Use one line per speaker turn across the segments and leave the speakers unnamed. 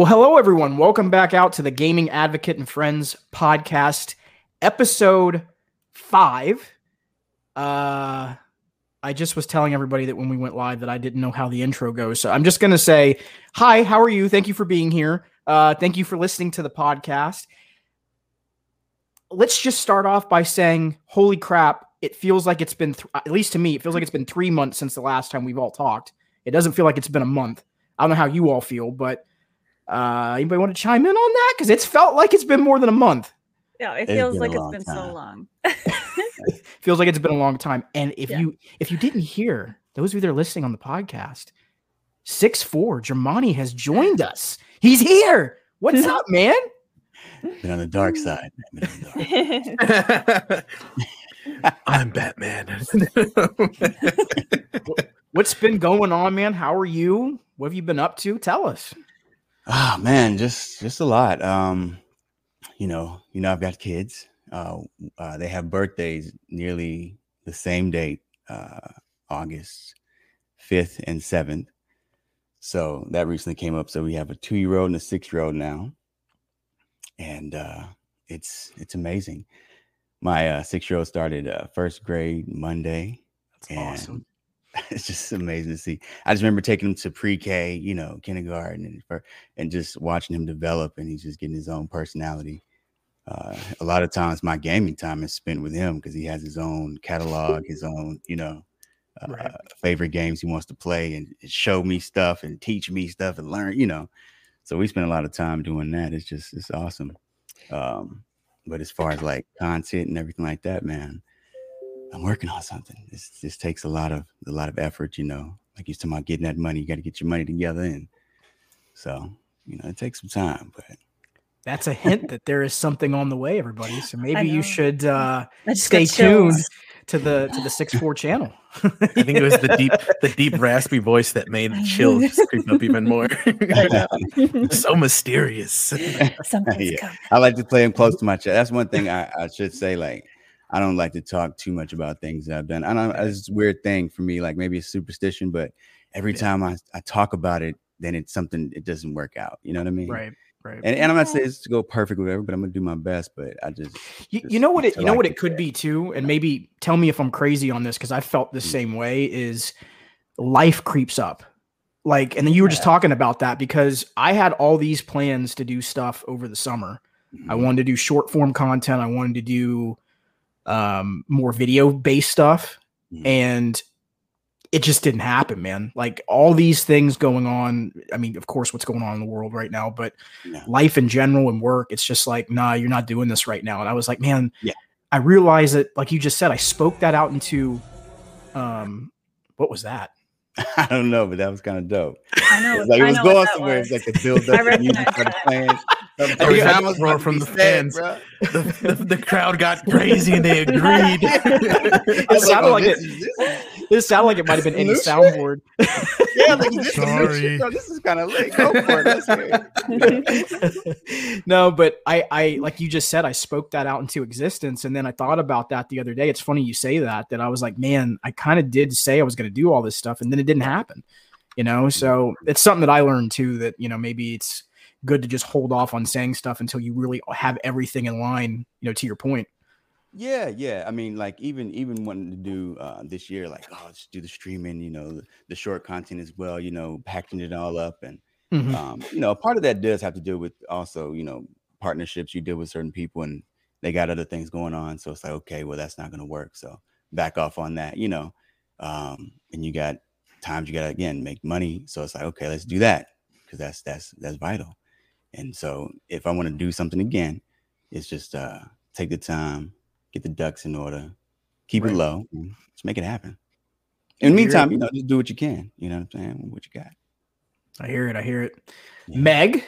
Well, hello, everyone. Welcome back out to the Gaming Advocate and Friends podcast, episode five. Uh, I just was telling everybody that when we went live that I didn't know how the intro goes. So I'm just going to say, hi, how are you? Thank you for being here. Uh, thank you for listening to the podcast. Let's just start off by saying, holy crap, it feels like it's been, th- at least to me, it feels like it's been three months since the last time we've all talked. It doesn't feel like it's been a month. I don't know how you all feel, but uh, anybody want to chime in on that? Because it's felt like it's been more than a month.
Yeah, it
It's
feels like it's
long
been so
time.
long.
feels like it's been a long time. And if
Yeah.
you if you didn't hear, those of you that are listening on the podcast, six four Germani has joined us. He's here. What's up, man?
Been on the dark side. The dark-
I'm Batman.
What's been going on, man? How are you? What have you been up to? Tell us.
Ah man, just just a lot. Um, you know, you know, I've got kids. Uh, uh, they have birthdays nearly the same date, uh, August fifth and seventh. So that recently came up. So we have a two-year-old and a six-year-old now, and uh, it's it's amazing. My uh, six-year-old started uh, first grade Monday.
That's awesome.
it's just amazing to see. I just remember taking him to pre-K, you know, kindergarten, and and just watching him develop, and he's just getting his own personality. Uh, a lot of times, my gaming time is spent with him because he has his own catalog, his own, you know, uh,
Right.
favorite games he wants to play, and show me stuff, and teach me stuff, and learn, you know. So we spend a lot of time doing that. It's just it's awesome. Um, but as far as like content and everything like that, man, I'm working on something. This this takes a lot of a lot of effort, you know. Like you're talking about getting that money, you got to get your money together, and so you know it takes some time. But
That's a hint that there is something on the way, everybody. So maybe you should uh, stay
got chills.
tuned to the to the six four channel.
I think it was the deep, the deep, raspy voice that made the chill just creep up even more. so mysterious.
Something's
Yeah.
coming.
I like to play them close to my chest. That's one thing I, I should say. Like I don't like to talk too much about things that I've done. I know it's a weird thing for me. Like maybe it's superstition, but every time I, I talk about it, then it's something it doesn't work out. You know what I mean?
right, right.
And, and I'm not saying it's to go perfect with everyone, but I'm gonna do my best. But I just
You,
just
you know what it you know
like
what
it
could
there.
be too, and maybe tell me if I'm crazy on this because I felt the
Mm.
same way. Is life creeps up, like, and then you were just talking about that because I had all these plans to do stuff over the summer. I
Mhm.
wanted to do short form content. I wanted to do um, more video based stuff,
Mhm.
and it just didn't happen, man. Like all these things going on. I mean, of course, what's going on in the world right now, but
Yeah.
life in general and work, it's just like, nah, you're not doing this right now. And I was like, man,
Yeah.
I realized that, like you just said, I spoke that out into, um, what was that?
I don't know, but that was kind of dope.
I know.
It's like it
I
was going
that
somewhere.
was.
It's like the build up, the music
recognize
started
that.
Playing.
And we the
was
roar from the fans.
bro.
The, the, the crowd got crazy and they agreed.
It
was
sounded
oh,
like
this
it.
is- this is-
It sounded like it might have been any
Solution?
soundboard.
Yeah, like, this, is new shit, bro. this is kind of lit. Go for it. Let's hear it.
no, but I, I, like you just said, I spoke that out into existence, and then I thought about that the other day. It's funny you say that. That I was like, man, I kind of did say I was going to do all this stuff, and then it didn't happen. You know, so it's something that I learned too. That you know, maybe it's good to just hold off on saying stuff until you really have everything in line. You know, to your point.
Yeah, yeah. I mean, like even even wanting to do uh, this year, like oh, let's do the streaming. You know, the, the short content as well. You know, packing it all up, and
Mhm.
um, you know, part of that does have to do with also you know partnerships you deal with certain people, and they got other things going on. So it's like, okay, well, that's not going to work. So back off on that. You know, um, and you got times you got to again make money. So it's like, okay, let's do that because that's that's that's vital. And so if I want to do something again, it's just uh take the time, get the ducks in order, keep
Right.
it low, and just make it happen. In the meantime, you know, just do what you can. You know what I'm saying? What you got.
I hear it. I hear it.
Yeah.
Meg,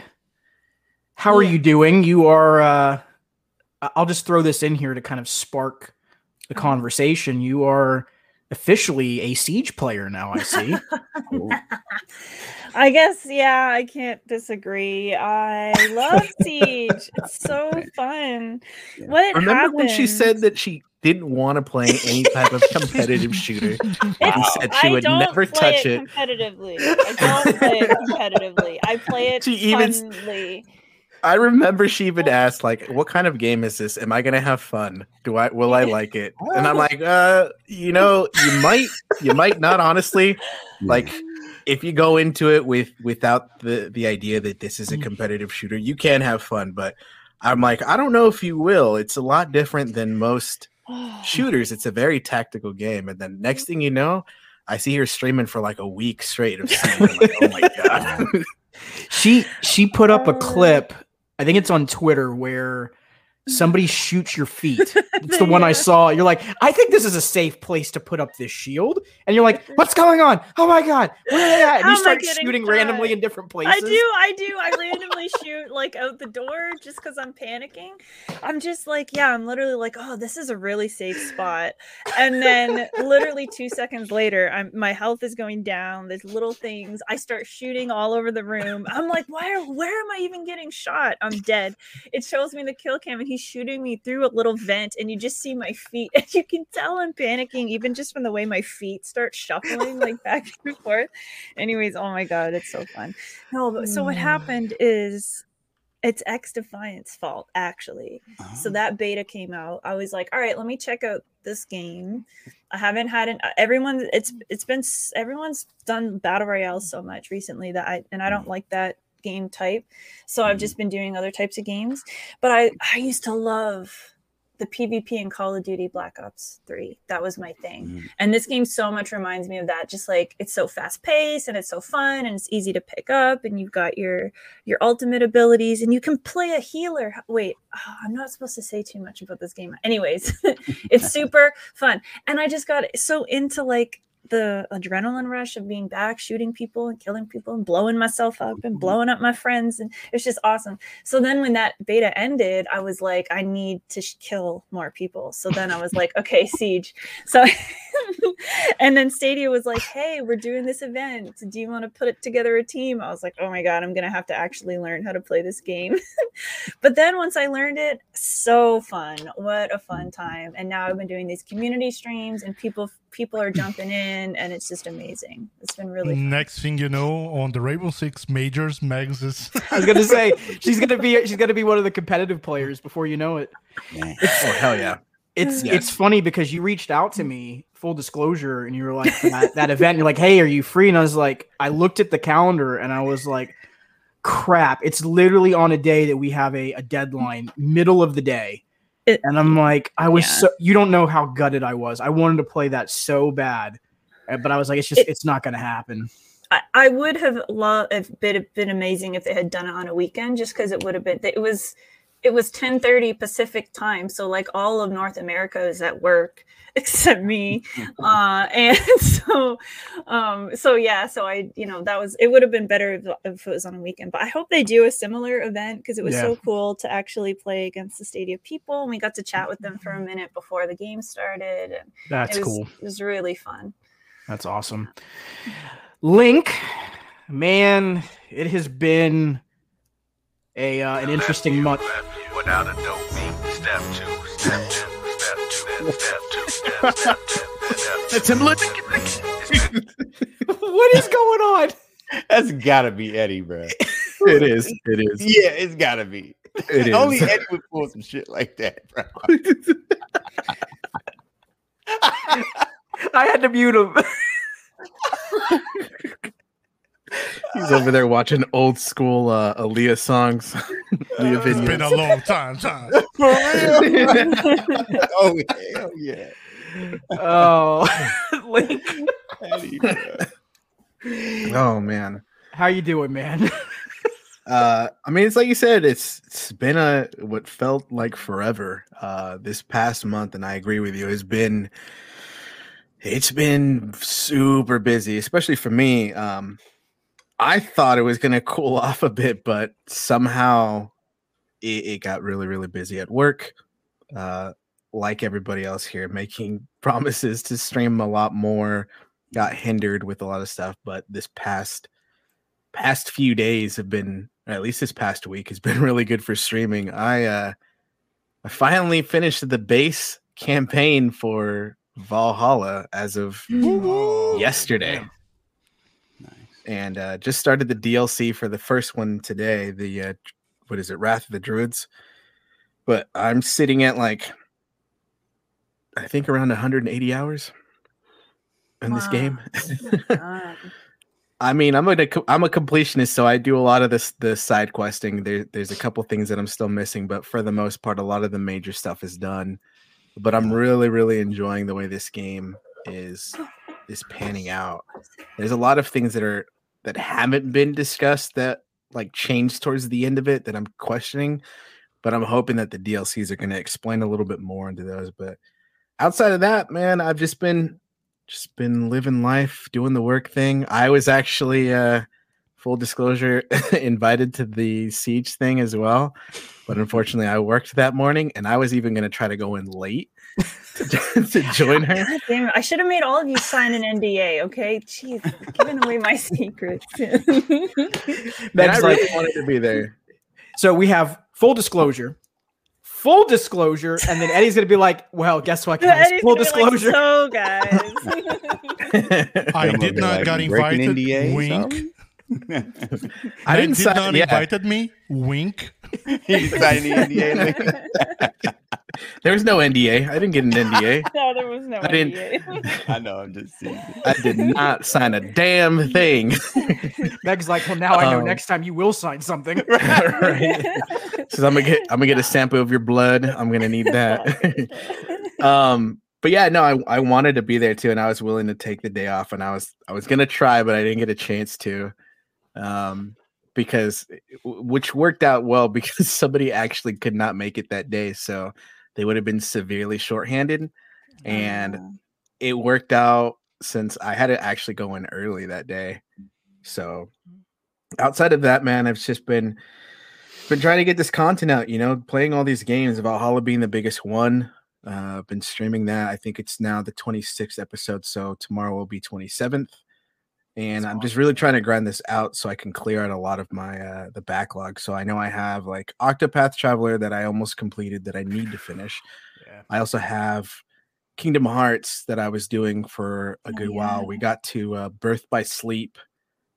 how are you doing? You are. uh I- I'll just throw this in here to kind of spark the
Uh-huh.
conversation. You are officially a siege player now. I see.
I guess, yeah, I can't disagree. I love Siege. It's so fun.
Yeah.
What
Remember when she said that she didn't want to play any type of competitive shooter. And said she
I
would
don't
never
play
touch
it
it.
competitively. I don't play it competitively. I play it
She even
funly.
I remember she even asked, like, what kind of game is this? Am I gonna have fun? Do I will I like it? And I'm like, uh, you know, you might, you might not honestly. Like if you go into it with without the the idea that this is a competitive shooter, you can have fun, but I'm like, I don't know if you will. It's a lot different than most shooters. It's a very tactical game. And then next thing you know, I see her streaming for like a week straight of like, oh my god.
She she put up a
Uh.
clip. I think it's on Twitter where somebody shoots your feet. It's the one I saw. You're like, I think this is a safe place to put up this shield. And you're like, what's going on? Oh my god, where are they at? And
How
you
oh
start shooting
shot?
randomly in different places.
I do, I do. I randomly shoot like out the door just because I'm panicking. I'm just like, yeah, I'm literally like, oh, this is a really safe spot. And then literally two seconds later, I'm my health is going down. There's little things. I start shooting all over the room. I'm like, why are where am I even getting shot? I'm dead. It shows me the kill cam and he's shooting me through a little vent, and you just see my feet, and you can tell I'm panicking, even just from the way my feet start shuffling like back and forth. Anyways, oh my god, it's so fun. No, but so what happened is it's XDefiant's fault, actually. So
Uh-huh.
that beta came out. I was like, all right, let me check out this game. I haven't had an everyone. It's it's been everyone's done battle royale so much recently that I and I don't like that game type. So I've just been doing other types of games. But I I used to love the PvP in Call of Duty Black Ops 3. That was my thing.
Mhm.
And this game so much reminds me of that. Just like it's so fast paced and it's so fun and it's easy to pick up and you've got your your ultimate abilities and you can play a healer. Wait, oh, I'm not supposed to say too much about this game. Anyways, it's super fun. And I just got so into like the adrenaline rush of being back, shooting people and killing people and blowing myself up and mm-hmm. blowing up my friends. And it's just awesome. So then when that beta ended, I was like, I need to sh- kill more people. So then I was like, okay, Siege. So, and then Stadia was like, hey, we're doing this event. Do you want to put together a team? I was like, oh my God, I'm going to have to actually learn how to play this game. but then once I learned it, so fun. What a fun time. And now I've been doing these community streams and people people are jumping in and it's just amazing. It's been really fun.
Next thing you know, on the Rainbow Six majors, Megs is
I was gonna say she's gonna be she's gonna be one of the competitive players before you know it.
Man.
oh hell yeah.
It's
Yes.
it's funny because you reached out to me, full disclosure, and you were like that, that event. You're like, hey, are you free? And I was like, I looked at the calendar and I was like, crap, it's literally on a day that we have a, a deadline, middle of the day.
It-
and I'm like, I was
Yeah.
so you don't know how gutted I was. I wanted to play that so bad. uh, But I was like, it's just
It-
it's not gonna happen.
I, I would have loved if been been amazing if they had done it on a weekend, just because it would have been. It was it was ten thirty Pacific time, so like all of North America is at work except me, uh, and so um, so yeah, so I you know that was it would have been better if, if it was on a weekend. But I hope they do a similar event because it was so cool to actually play against the Stadia people, and we got to chat with them for a minute before the game started, and
That's
it was
cool.
it was really fun.
That's awesome. Link, man, it has been a uh, an interesting month.
Without a dope beat. Step two, step two, step two, step two, step, step two, step two.
That's him looking.
what is going on?
That's gotta be Eddie, bro.
It is. It is.
Yeah, it's gotta be.
It is.
Only Eddie would pull some shit like that, bro.
I had to mute him.
He's over there watching old school uh, Aaliyah songs. Aaliyah
it's been a long time. time.
For real? oh hell yeah,
oh, Link,
oh man.
how you doing, man?
Uh, I mean, it's like you said, it's it's been a what felt like forever. Uh, this past month, and I agree with you, has been it's been super busy, especially for me. Um, I thought it was gonna cool off a bit, but somehow it, it got really, really busy at work. Uh, like everybody else here, making promises to stream a lot more, got hindered with a lot of stuff. But this past past few days have been at least this past week has been really good for streaming. I uh I finally finished the base campaign for Valhalla as of yesterday. And uh, just started the DLC for the first one today. The uh, what is it, Wrath of the Druids? But I'm sitting at like I think around 180 hours in this game. I mean, I'm a I'm a completionist, so I do a lot of this the side questing. There, there's a couple things that I'm still missing, but for the most part, a lot of the major stuff is done. But I'm really, really enjoying the way this game is is panning out. There's a lot of things that are that haven't been discussed that like changed towards the end of it that I'm questioning, but I'm hoping that the DLCs are going to explain a little bit more into those. But outside of that, man, I've just been just been living life, doing the work thing. I was actually uh full disclosure invited to the siege thing as well, but unfortunately I worked that morning and I was even going to try to go in late to, to join her.
God damn it. I should have made all of you sign an NDA, okay? Jeez, giving away my secrets.
And I
Meg's like,
really wanted to be there.
so we have full disclosure, full disclosure, and then Eddie's gonna be like, "Well, guess what, guys?
Eddie's
Full
gonna like,
disclosure."
so, guys.
I did
gonna be
not
like,
got
breaking
invited.
NDA,
Wink.
something?
I didn't
did
sign-
not
yeah.
invited me. Wink.
He signed the NDA.
There was no NDA. I didn't get an NDA.
no, there was no
I didn't-
NDA.
I know. I'm just seeing.
I did not sign a damn thing.
Meg's like, "Well, now I know.
Um,
Next time you will sign something."
right. So I'm gonna get I'm gonna get a sample of your blood. I'm gonna need that. um, but yeah, no, I, I wanted to be there too, and I was willing to take the day off, and I was I was gonna try, but I didn't get a chance to, um, because which worked out well because somebody actually could not make it that day, so they would have been severely shorthanded, and
Oh.
it worked out since I had to actually go in early that day. So outside of that, man, I've just been been trying to get this content out, you know, playing all these games, about Valhalla being the biggest one. Uh, I've been streaming that. I think it's now the 26th episode, so tomorrow will be 27th. And I'm just really trying to grind this out so I can clear out a lot of my uh the backlog. So I know I have like Octopath Traveler that I almost completed that I need to finish.
Yeah.
I also have Kingdom Hearts that I was doing for a
Oh,
good while. We got to uh, Birth by Sleep,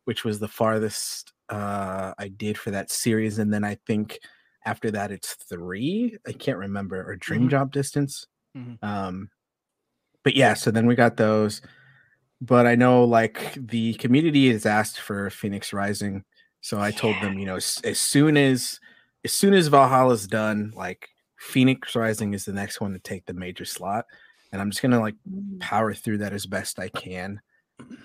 which was the farthest uh, I did for that series, and then I think after that it's three. I can't remember or Dream
Mhm.
Drop Distance.
Mhm.
Um, but yeah, so then we got those. But I know like the community has asked for Fenyx Rising, so I told them, you know, as, as soon as as soon as Valhalla's done, like Fenyx Rising is the next one to take the major slot, and I'm just gonna like
Mm.
power through that as best I can.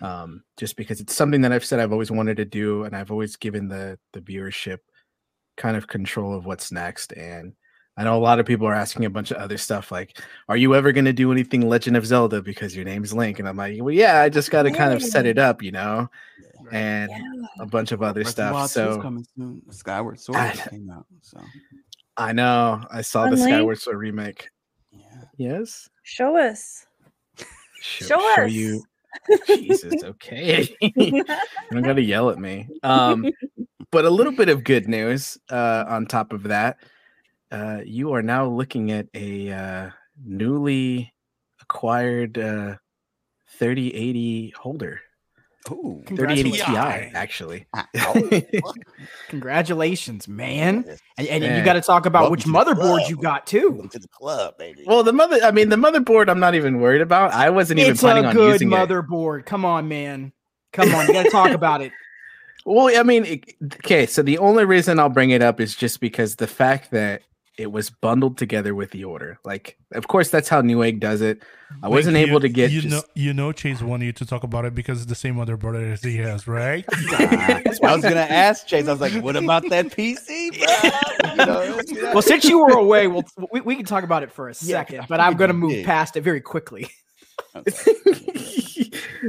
Um, just because it's something that I've said I've always wanted to do, and I've always given the the viewership kind of control of what's next. And I know a lot of people are asking a bunch of other stuff like, "Are you ever going to do anything Legend of Zelda because your name's Link?" And I'm like, "Well, yeah, I just got to kind of set it up, you know." And
Yeah.
a bunch of other
Breath of the Wild
stuff.
2 's
So
coming soon. Skyward Sword
I-
came out. So
I know I saw the
Link?
Skyward Sword remake.
yeah.
Yes,
Show us.
show,
Show
show
us.
you. Jesus, okay. you don't gotta yell at me. Um, but a little bit of good news uh, on top of that. Uh, you are now looking at a uh, newly acquired uh, 3080 holder.
Ooh.
3080 Ti, actually.
Congratulations, man! And, and,
Yeah.
you got to talk about
Welcome
which motherboard you got too.
Welcome to the club, baby.
well, the mother, I mean, the motherboard, I'm not even worried about. I wasn't even
It's
planning on
good
using it.
motherboard. Come on, man. Come on, you got to talk about it.
Well, I mean, it- okay, so the only reason I'll bring it up is just because the fact that it was bundled together with the order. Like, of course, that's how Newegg does it. I
Wait,
wasn't
you-
able to get
You
just.
know, you know, Chase wanted you to talk about it because it's the same motherboard as he has, right?
I was gonna ask Chase. I was like, "What about that PC, bro?" You know, you know?
Well, since you were away, we'll, we, we can talk about it for a second,
I
but I'm going to move
did.
past it very quickly.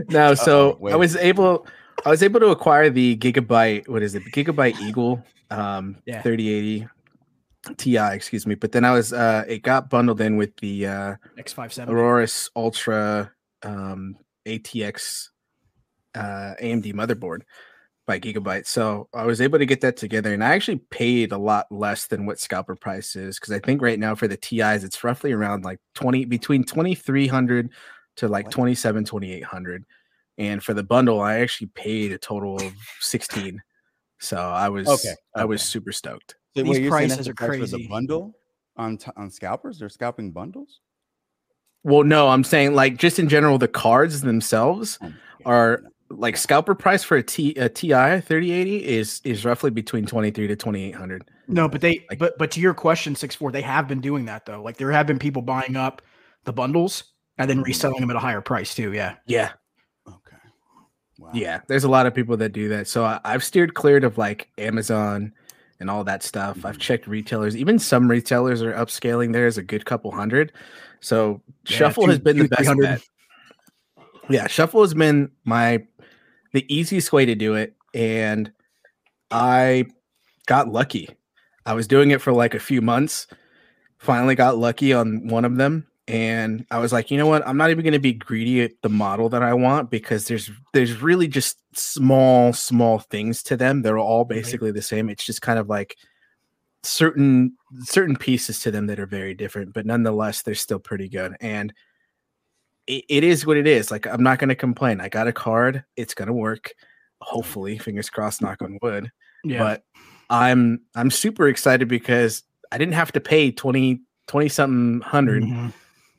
no, so
Uh-oh.
I was able. I was able to acquire the Gigabyte. What is it? Gigabyte Eagle, um,
Yeah.
3080 Ti. Excuse me. But then I was. Uh, it got bundled in with the uh,
X570.
Auroras Ultra um, ATX uh, AMD motherboard. by gigabyte. So I was able to get that together, and I actually paid a lot less than what scalper price is because I think right now for the TIs it's roughly around like twenty between twenty three hundred to like
What?
27 2800 and for the bundle i actually paid a total of 16 so i was
Okay,
i was super stoked
So
These
wait, you're saying that's
prices are
price for
crazy.
the bundle on t- on scalpers. They're scalping bundles.
well no i'm saying like just in general the cards themselves
Oh,
are like scalper price for a T a TI 3080 is is roughly between 23 to 2800.
No, but they
Like-
but but to your question, six four, they have been doing that though. Like there have been people buying up the bundles and then mm-hmm. reselling them at a higher price too. Yeah.
Yeah.
Okay. Wow.
Yeah, there's a lot of people that do that. So I, I've steered clear of like Amazon and all that stuff. I've
Mhm.
checked retailers. Even some retailers are upscaling theirs a good couple hundred. So
Yeah,
Shuffle
two-
has been the best bet. Yeah, Shuffle has been my the easiest way to do it, and I got lucky. I was doing it for like a few months. Finally, got lucky on one of them, and I was like, you know what? I'm not even going to be greedy at the model that I want because there's there's really just small small things to them. They're all basically the same. It's just kind of like certain certain pieces to them that are very different, but nonetheless, they're still pretty good. And it, it is what it is. Like I'm not going to complain. I got a card. It's going to work. Hopefully, fingers crossed. Knock on wood
Yeah.
but i'm i'm super excited because i didn't have to pay 20 20 something 100
Mhm.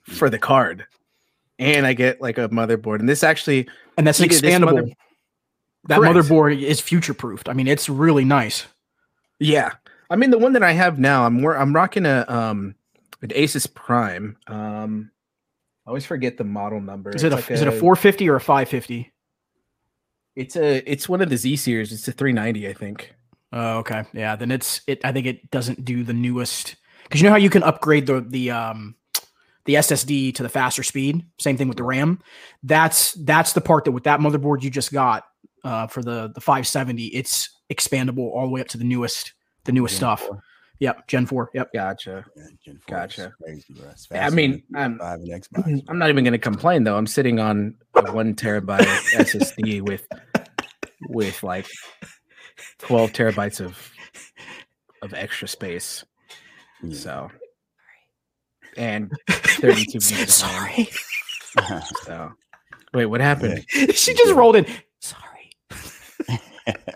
For the card and i get like a motherboard and this actually
And that's
this mother-
expandable. that
Correct.
motherboard is future proofed. I mean, it's really nice.
yeah i mean the one that i have now i'm wor- i'm rocking a um an asus prime um i always forget the model number
Is it a,
like
is it a 450 or a 550?
it's a it's one of the z series it's a 390 i think
Oh, okay. Yeah, then it's it. I think it doesn't do the newest because you know how you can upgrade the the um the SSD to the faster speed. Same thing with the RAM. That's that's the part that with that motherboard you just got uh, for the the 570. It's expandable all the way up to the newest the newest
Gen
stuff.
4.
Yep, Gen four. Yep.
gotcha
Yeah, Gen 4
Gotcha.
Crazy,
I mean,
than
um,
PS5 and Xbox.
I'm not even going to complain though. I'm sitting on a one terabyte SSD with with like 12 terabytes of of extra space.
Yeah.
So and 32 gigs of RAM.
Sorry,
So wait, what happened?
she just rolled in. Sorry.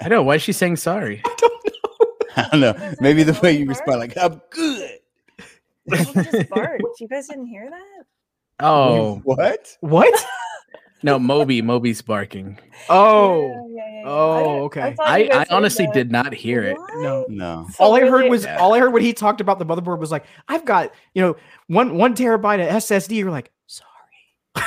I know. Why is she saying sorry?
I don't know.
I don't know.
Sounds
Maybe the way you respond, like, I'm good.
Someone just barked. You guys didn't hear that?
Oh
What?
What?
No, Moby. Moby's barking.
Oh.
Yeah, yeah, yeah, yeah.
Oh, okay.
thought you
I, I honestly
that.
did not hear it.
What?
No.
No.
So
all I heard was
Yeah.
all I heard when he talked about the motherboard was like, I've got, you know, one one terabyte of SSD. You're like, sorry.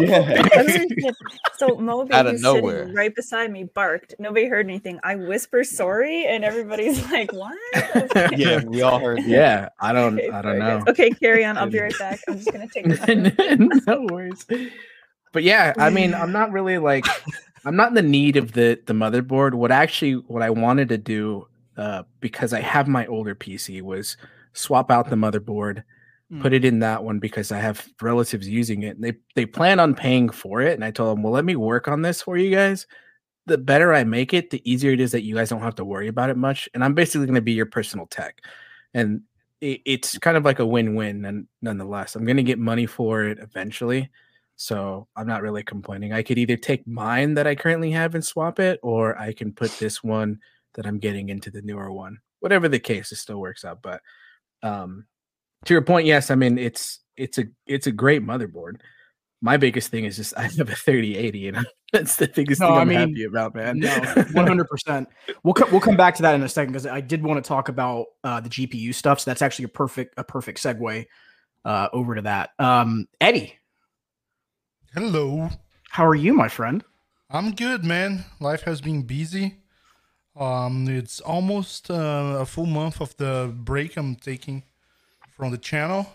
Yeah.
I don't understand. so Moby,
Out of nowhere.
sitting right beside me, barked. Nobody heard anything. I whisper sorry, and everybody's like, "What?"
yeah, we all heard. that.
Yeah, I don't.
Okay,
I don't
good.
know.
Okay, carry on. I'll be right back. I'm just gonna take this.
no worries. But yeah, I mean, I'm not really like I'm not in the need of the the motherboard. What actually what I wanted to do uh because I have my older PC was swap out the motherboard,
Hmm.
put it in that one because I have relatives using it and they they plan on paying for it and I told them, "Well, let me work on this for you guys. The better I make it, the easier it is that you guys don't have to worry about it much. And I'm basically going to be your personal tech." And it, it's kind of like a win-win and nonetheless i'm going to get money for it eventually so i'm not really complaining i could either take mine that i currently have and swap it or i can put this one that i'm getting into the newer one whatever the case it still works out but um to your point yes i mean it's it's a it's a great motherboard my biggest thing is just i have a 3080 and that's the biggest
No,
thing
I
i'm
mean,
happy about man
No, one hundred percent. We'll co- we'll come back to that in a second because I did want to talk about uh, the GPU stuff. So that's actually a perfect a perfect segue uh, over to that. Um, Eddie,
Hello.
how are you, my friend?
I'm good, man. Life has been busy. Um, it's almost uh, a full month of the break I'm taking from the channel.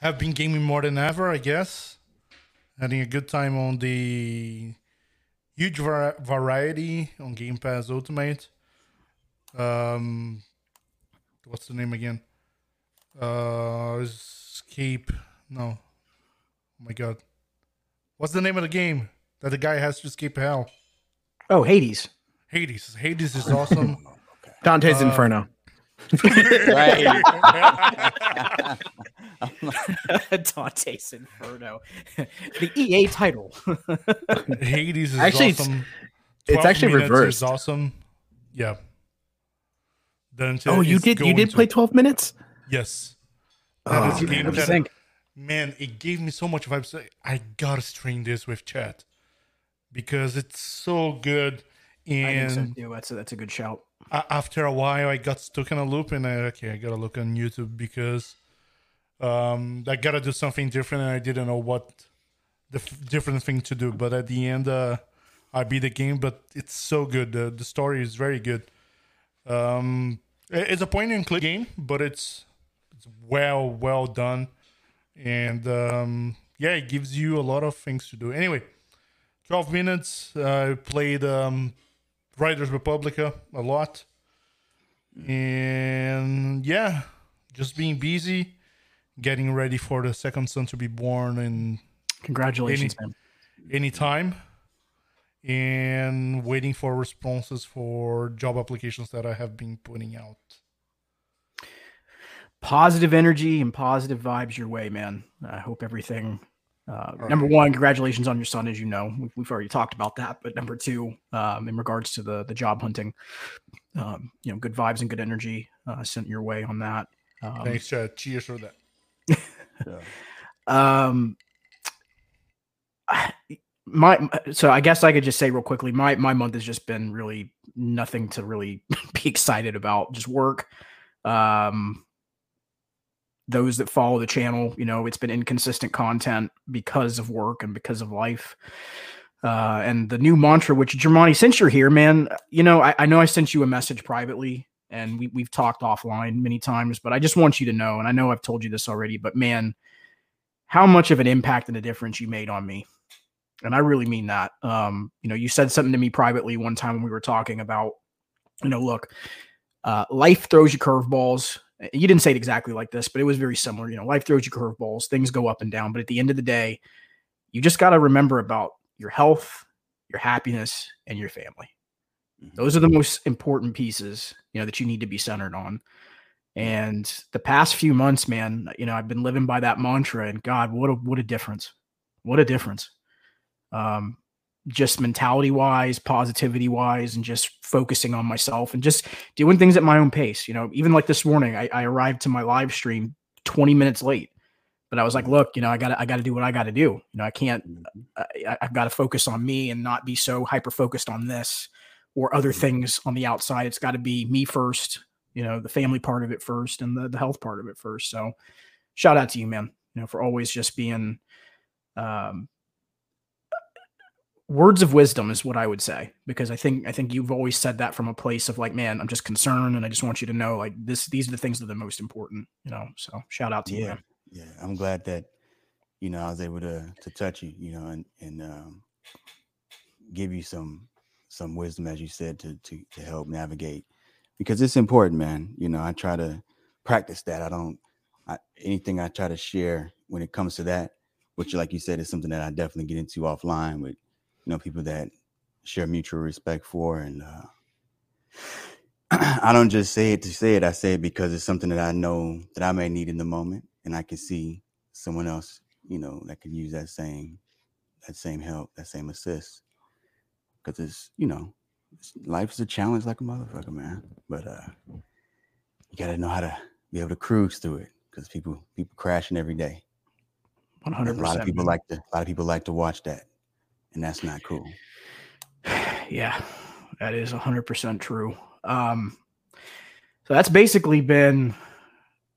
Have been gaming more than ever, I guess. Having a good time on the huge var- variety on Game Pass Ultimate. Um, what's the name again? Uh, Escape. No. Oh my god. What's the name of the game that the guy has to escape hell?
Oh, Hades.
Hades. Hades is awesome.
Dante's
Uh,
Inferno.
Right.
Dante's Inferno, the EA title.
Hades is
Actually, it's-
awesome.
it's
12
actually
minutes
reversed.
Is awesome. Yeah. Then
Oh, you did you did play 12 minutes?
Yes.
Oh,
That is a game
what do you
that-
think?
Man, it gave me so much vibes. I gotta stream this with chat because it's so good.
I think so
And
too. That's a, that's a good shout.
after a while, I got stuck in a loop, and I okay, I gotta look on YouTube because um, I gotta do something different, and I didn't know what the f- different thing to do. But at the end, uh, I beat the game, but it's so good. The the story is very good. Um, it's a point and click game, but it's it's well well done, and um, yeah, it gives you a lot of things to do. Anyway, twelve minutes. I played um, Riders Republica a lot, and yeah, just being busy, getting ready for the second son to be born And
Congratulations,
Any-
man.
any time and waiting for responses for job applications that I have been putting out.
Positive energy and positive vibes your way, man. I hope everything. Uh, number one, congratulations on your son. As you know, we've, we've already talked about that. But number two, um, in regards to the the job hunting, um, you know, good vibes and good energy uh, sent your way on that. Um,
Thanks, Chad. Cheers for that.
um my so i guess i could just say real quickly my my month has just been really nothing to really be excited about just work um those that follow the channel you know it's been inconsistent content because of work and because of life uh and the new mantra which Germani since you're here man you know I, I know i sent you a message privately and we, we've talked offline many times but i just want you to know and i know i've told you this already but man how much of an impact and a difference you made on me. And I really mean that. Um, you know, you said something to me privately one time when we were talking about, you know, look, uh, life throws you curveballs. You didn't say it exactly like this, but it was very similar. You know, life throws you curveballs, things go up and down. But at the end of the day, you just got to remember about your health, your happiness, and your family. Those are the most important pieces, you know, that you need to be centered on. And the past few months, man, you know, I've been living by that mantra and God, what a what a difference. What a difference. Um just mentality wise, positivity wise, and just focusing on myself and just doing things at my own pace. You know, even like this morning, I, I arrived to my live stream 20 minutes late. But I was like, mm-hmm. look, you know, I gotta I gotta do what I gotta do. You know, I can't mm-hmm. I, I- I've got to focus on me and not be so hyper focused on this or other mm-hmm. things on the outside. It's got to be me first, you know, the family part of it first and the, the health part of it first. So shout out to you, man, you know, for always just being, um, words of wisdom is what I would say, because I think, I think you've always said that from a place of like, man, I'm just concerned. And I just want you to know like this, these are the things that are the most important, you know? So shout out to you,
Yeah.
man.
Yeah, I'm glad that you know I was able to to touch you, you know, and and um, give you some some wisdom, as you said, to to to help navigate because it's important, man. You know, I try to practice that. I don't I, anything I try to share when it comes to that, which, like you said, is something that I definitely get into offline with you know people that share mutual respect for and. uh I don't just say it to say it. I say it because it's something that I know that I may need in the moment, and I can see someone else, you know, that could use that same, that same help, that same assist. Because it's, you know, it's, life is a challenge like a motherfucker, man. But uh you got to know how to be able to cruise through it. Because people, people crashing every day
100%.
A lot of people like to, a lot of people like to watch that, and that's not cool.
yeah, that is 100% true. Um, so that's basically been,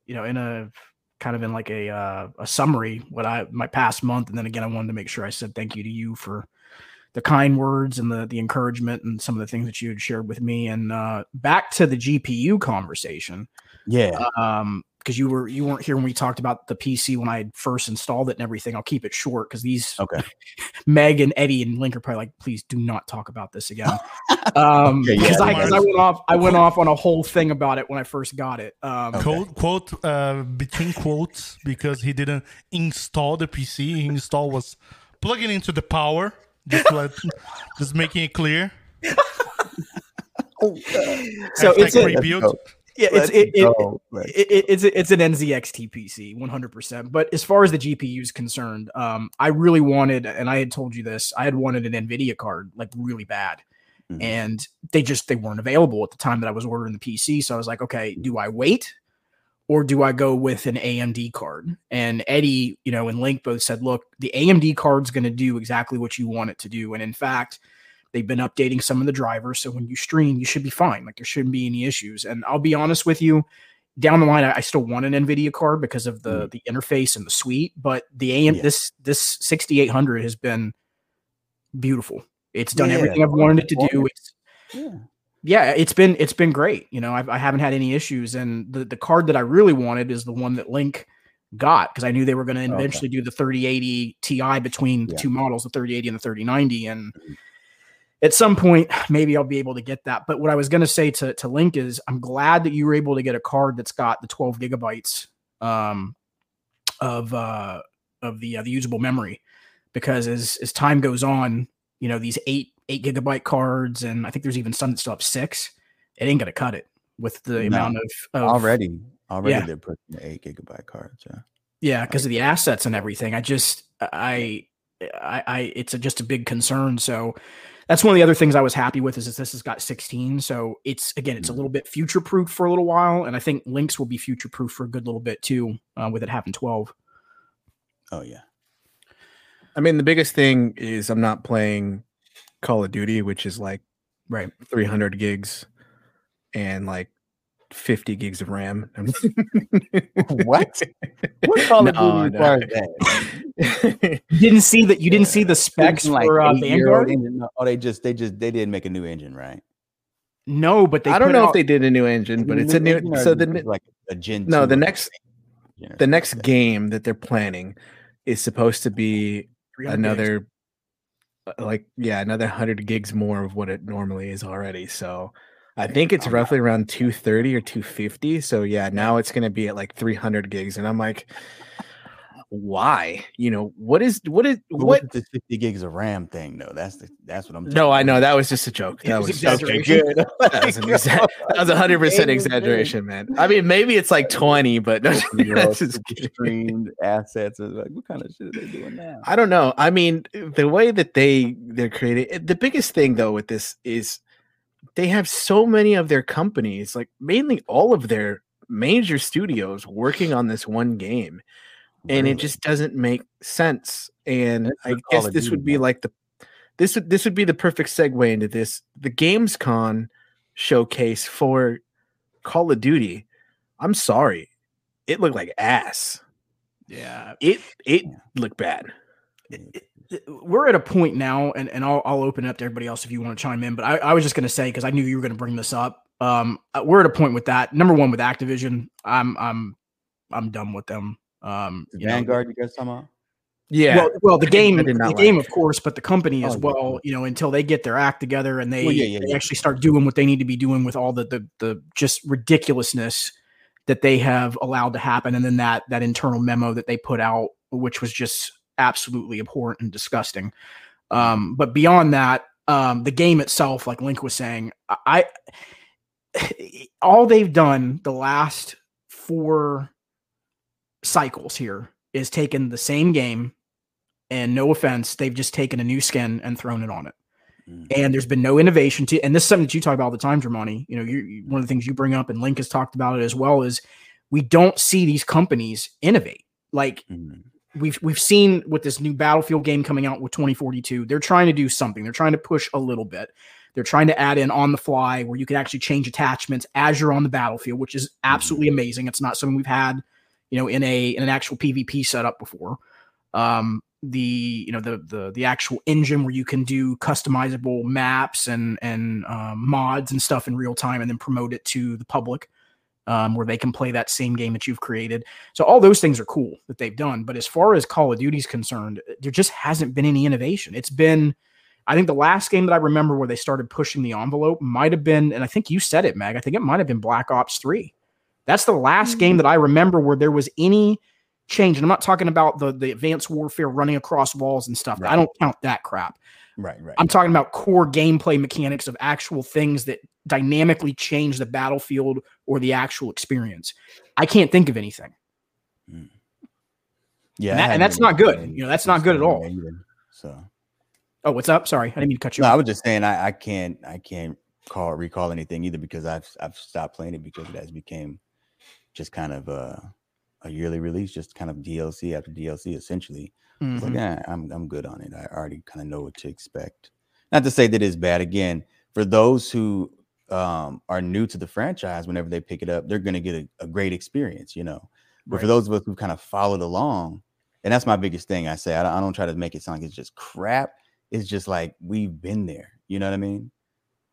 you know, in a kind of in like a uh, a summary what I my past month, and then again, I wanted to make sure I said thank you to you for the kind words and the the encouragement and some of the things that you had shared with me. And uh, back to the GPU conversation,
Yeah,
um, because you were you weren't here when we talked about the PC when I had first installed it and everything. I'll keep it short because these
Okay.
Meg and Eddie and Link are probably like, please do not talk about this again. Um,
Okay, yeah,
because I, I went off, I went off on a whole thing about it when I first got it. Um,
Okay.
Quote, quote uh, between quotes because he didn't install the PC. He installed was plugging into the power. Just let, just making it clear.
Oh,
So
Hashtag
it's a,
free build.
Yeah, it's it, it, it, it- it's it's an NZXT PC, 100%. But as far as the GPU is concerned, um, I really wanted, and I had told you this, I had wanted an NVIDIA card like really bad,
Mhm.
and they just they weren't available at the time that I was ordering the PC. So I was like, okay, do I wait? Or do I go with an AMD card? And Eddie, you know, and Link both said, look, the AMD card's going to do exactly what you want it to do. And in fact, they've been updating some of the drivers. So when you stream, you should be fine. Like there shouldn't be any issues. And I'll be honest with you, down the line, I, I still want an NVIDIA card because of the the interface and the suite. But the AM
Yeah.
this this 6800 has been beautiful. It's done
Yeah,
everything I've wanted it to do. It's
yeah.
yeah, it's been it's been great. You know, I've, I haven't had any issues, and the the card that I really wanted is the one that Link got because I knew they were going to
Okay.
eventually do the 3080 Ti between the
Yeah.
two models, the 3080 and the 3090, and
Mhm.
At some point maybe I'll be able to get that. But what I was going to say to to Link is I'm glad that you were able to get a card that's got the 12 gigabytes um, of uh, of the uh, the usable memory because as as time goes on, you know these eight eight gigabyte cards, and I think there's even some that still have six. It ain't gonna cut it with the
No.
amount of, of
already already
Yeah.
they're pushing the eight gigabyte cards. Yeah.
yeah because of the assets and everything. I just I I, I it's a, just a big concern. So that's one of the other things I was happy with is that this has got 16. So it's again it's a
Mhm.
little bit future proof for a little while, and I think Links will be future proof for a good little bit too uh, with it having 12.
Oh yeah.
I mean, the biggest thing is I'm not playing Call of Duty, which is like
Right.
300 gigs and like 50 gigs of RAM.
What? What Call of
No,
Duty
no.
requires that?
You didn't see that. You didn't see the specs
Like
for uh, Vanguard.
engine? No, Oh, they just they just they didn't make a new engine, right?
No, but they
I don't know
out-
if they did a new engine, but it's a new. So the
it
ne-
just like a Gen.
no, the next
engine
the next
like
game that they're planning is supposed to be
300 gigs.
another uh, like yeah another 100 gigs more of what it normally is already so i think it's
Oh,
roughly around 230 or 250 so yeah now it's going to be at like 300 gigs and i'm like why you know what is what is what
the 50 gigs of RAM thing though? That's the that's what I'm.
no i know that was just a joke
It
that
was
was
exaggeration.
good that was, an exa- that was 100% exaggeration man i mean maybe it's like 20 but no, that's just
streamed assets. Like, what kind of shit are they doing now?
I don't know. I mean, the way that they they're creating eh, the biggest thing though with this is they have so many of their companies, like mainly all of their major studios working on this one game. And it just doesn't make sense. And
That's
I guess this would be
does.
like the this would this would be the perfect segue into this. The Gamescom showcase for Call of Duty. I'm sorry. It looked like ass.
Yeah,
It it looked bad.
We're at a point now, and, and I'll, I'll open it up to everybody else if you want to chime in. But I, I was just going to say because I knew you were going to bring this up. Um, uh, we're at a point with that. Number one with Activision, I'm I'm I'm done with them. Um, you know,
Vanguard, you guys talking about?
Yeah.
Well, well, the
I
game, the
not
game,
like
of course, but the company as
Oh, yeah.
well. You know, until they get their act together and they,
Well, yeah, yeah,
they
yeah.
actually start doing what they need to be doing with all the the the just ridiculousness that they have allowed to happen, and then that that internal memo that they put out, which was just absolutely abhorrent and disgusting. Um, but beyond that, um, the game itself, like Link was saying, I, all they've done the last four cycles here is taken the same game and no offense they've just taken a new skin and thrown it on it
Mm.
and there's been no innovation to and this is something that you talk about all the time Germani. you know you one of the things you bring up and link has talked about it as well is we don't see these companies innovate like
Mhm.
We've we've seen with this new battlefield game coming out with 2042 they're trying to do something. They're trying to push a little bit. They're trying to add in on the fly where you can actually change attachments as you're on the battlefield which is absolutely amazing. It's not something we've had you know in a in an actual pvp setup before. Um the you know the the the actual engine where you can do customizable maps and and um, mods and stuff in real time and then promote it to the public um, where they can play that same game that you've created so all those things are cool that they've done. But as far as Call of Duty is concerned, there just hasn't been any innovation. It's been, I think the last game that I remember where they started pushing the envelope might have been, and I think you said it, Meg. I think it might have been Black Ops 3. That's the last game that I remember where there was any change. And I'm not talking about the, the advanced warfare running across walls and stuff. I don't count that crap.
Right, right.
I'm talking about core gameplay mechanics of actual things that dynamically change the battlefield or the actual experience. I can't think of anything. Hmm.
Yeah,
And that- and that's not good.
played
You know, that's not good at all.
either, So
Oh, what's up? Sorry, I didn't mean to cut you
no, I was just saying I, I can't I can't call recall anything either because I've I've stopped playing it because it has became just kind of a a yearly release, just kind of DLC after DLC essentially. It's like,
mm-hmm.
yeah, I'm I'm good on it. I already kind of know what to expect. Not to say that it's bad. Again, for those who um, are new to the franchise, whenever they pick it up, they're going to get a, a great experience, you know. But for those of us who kind of followed along, and that's my biggest thing. I say I don't, I don't try to make it sound like it's just crap. It's just like we've been there. You know what I mean?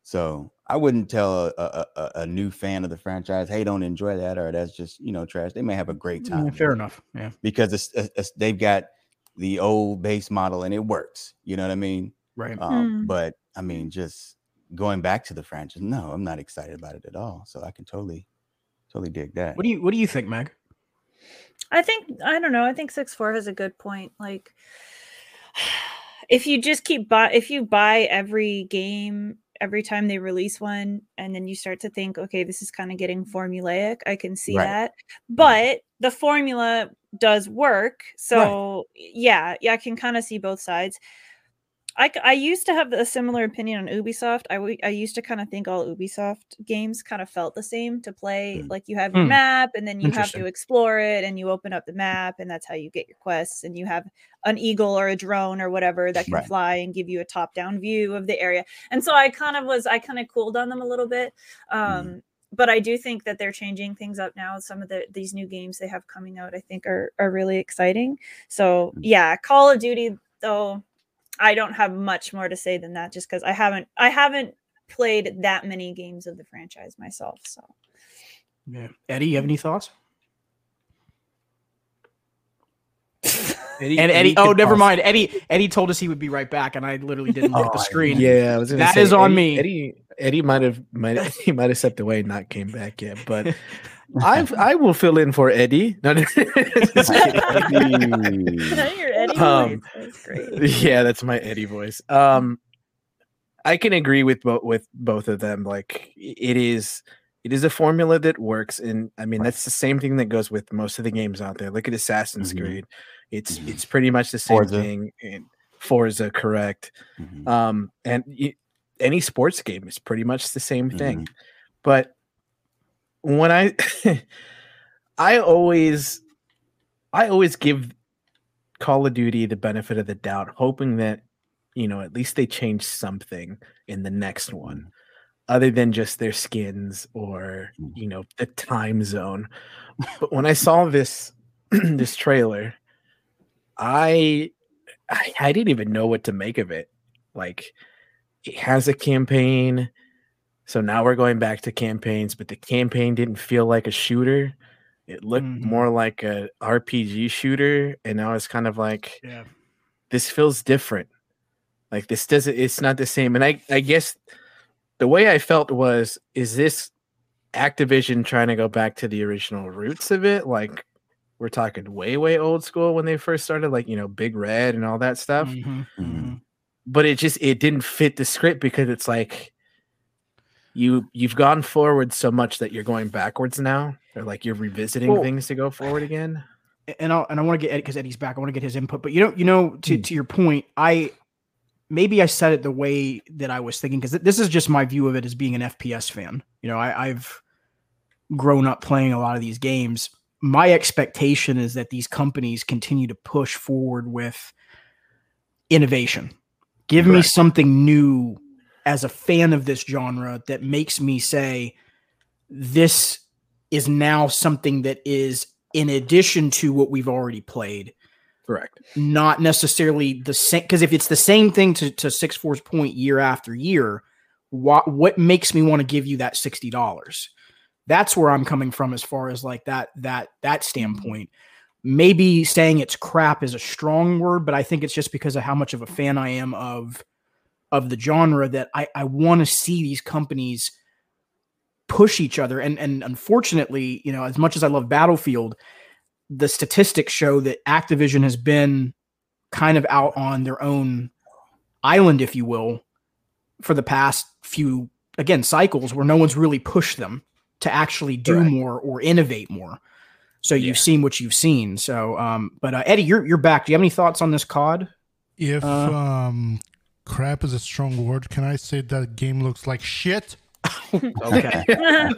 So I wouldn't tell a, a, a, a new fan of the franchise, "Hey, don't enjoy that," or "That's just you know trash." They may have a great
Yeah,
time
fair enough. Yeah.
because it's, it's- it's- they've got the old base model and it works. You know what I mean?
Right.
Um,
Hmm.
But I mean, just going back to the franchise, no, I'm not excited about it at all. So I can totally, totally dig that.
What do you What do you think, Meg?
I think I don't know. I think six four has a good point. Like, if you just keep buy, if you buy every game every time they release one, and then you start to think, okay, this is kind of getting formulaic. I can see
Right.
that, but the formula does work. So yeah, yeah, I can kind of see both sides. I, I used to have a similar opinion on Ubisoft. I, w- I used to kind of think all Ubisoft games kind of felt the same to play.
Mm.
Like you have your
Hmm.
map, and then you have to explore it, and you open up the map, and that's how you get your quests. And you have an eagle or a drone or whatever that can
Right.
fly and give you a top down view of the area. And so I kind of was I kind of cooled on them a little bit. Um, But I do think that they're changing things up now. Some of the these new games they have coming out, I think, are are really exciting. So
Mm.
yeah, Call of Duty though. I don't have much more to say than that, just because I haven't I haven't played that many games of the franchise myself. So
Yeah. Eddie, you have any thoughts?
Eddie-
And Eddie, oh, never
poss-
mind. Eddie, Eddie told us he would be right back, and I literally didn't look at the
Oh,
screen.
Yeah, I was
That
say,
is on
Eddie-
me.
Eddie, Eddie might have might he might have stepped away and not came back yet, but I I will fill in for Eddie. No, no, just
your Eddie
Um,
voice, that's great.
yeah, that's my Eddie voice. Um, I can agree with both with both of them. Like it is, it is a formula that works, and I mean that's the same thing that goes with most of the games out there. Look at Assassin's
Mhm.
Creed; it's
Mhm.
it's pretty much the same
Forza.
thing. And Forza, correct?
Mhm.
Um, and y- any sports game is pretty much the same thing.
Mm-hmm.
But when I, I always, I always give Call of Duty the benefit of the doubt, hoping that you know at least they change something in the next one, other than just their skins or
Mhm.
you know the time zone. But when I saw this this trailer, I I didn't even know what to make of it. Like it has a campaign. So now we're going back to campaigns, but the campaign didn't feel like a shooter. It looked
Mhm.
more like a RPG shooter, and now it's kind of like
Yeah.
this feels different. Like this doesn't it's not the same. And I I guess the way I felt was is this Activision trying to go back to the original roots of it? Like we're talking way, way old school when they first started, like you know, Big Red and all that stuff.
Mhm,
Mhm.
mhm.
But it just it didn't fit the script because it's like you you've gone forward so much that you're going backwards now, or like you're revisiting
Well-
things to go forward again.
and I and I want to get Eddie because Eddie's back. I want to get his input. But you know, you know, to
Hmm.
to your point, I maybe I said it the way that I was thinking because this is just my view of it as being an FPS fan. You know, I, I've grown up playing a lot of these games. My expectation is that these companies continue to push forward with innovation. Give me something new as a fan of this genre that makes me say this is now something that is in addition to what we've already played.
Correct.
not necessarily the same because if it's the same thing to, to six four's point year after year what what makes me want to give you that $60 that's where i'm coming from as far as like that that that standpoint. Maybe saying it's crap is a strong word but i think it's just because of how much of a fan i am of of the genre that i i want to see these companies push each other and and unfortunately you know as much as i love battlefield the statistics show that Activision has been kind of out on their own island, if you will, for the past few again cycles where no one's really pushed them to actually do
Correct.
more or innovate more. So you've
Yeah.
seen what you've seen. So, um, but uh, Eddie, you're you're back. Do you have any thoughts on this COD?
If
Uh,
um, crap is a strong word, can I say that game looks like shit?
Okay.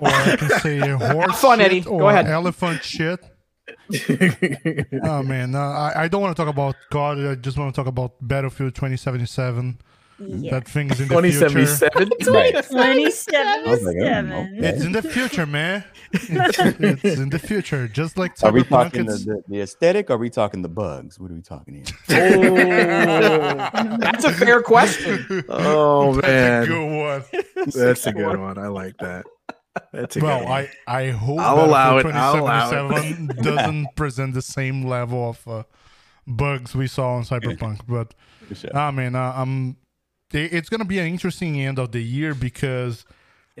Or I can say horse
fun,
shit
Eddie. Go
or
ahead.
elephant shit. Oh man, uh, I, I don't want to talk about God. I just want to talk about Battlefield 2077.
Yeah.
That thing is in the future.
2077.
Right.
27
I like, oh,
seven.
okay.
It's in the future, man. It's, it's in the future, just like
Are we talking the, the, the aesthetic? Or are we talking the bugs? What are we talking here?
Oh, that's a fair question.
Oh man,
That's a
man,
good one.
that's a good one. I like that. That's a
Well,
good one.
I, I hope
I'll allow it.
Battlefield
I'll allow it.
doesn't present the same level of uh, bugs we saw on Cyberpunk. But
sure.
I mean, uh, um, it- it's gonna be an interesting end of the year because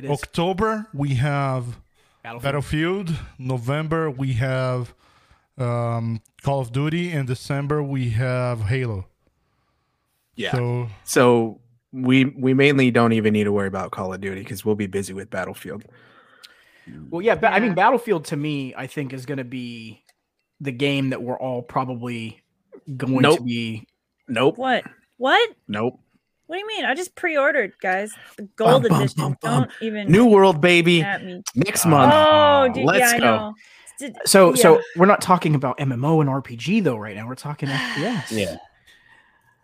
October we have
Battlefield.
Battlefield. November we have um, Call of Duty. In December we have Halo.
yeah.
So
So we we mainly don't even need to worry about Call of Duty because we'll be busy with Battlefield.
Well, yeah, ba- I mean, Battlefield to me, I think is going to be the game that we're all probably going to
Nope.
be.
Nope.
What? What?
Nope.
What do you mean? I just pre-ordered, guys. The gold
bum,
edition.
bum, bum.
Don't even
New World, baby. Next
Oh,
month.
Oh, dude,
let's
yeah, I
go.
know.
So,
yeah.
so we're not talking about MMO and RPG though right now. We're talking FPS.
Yeah.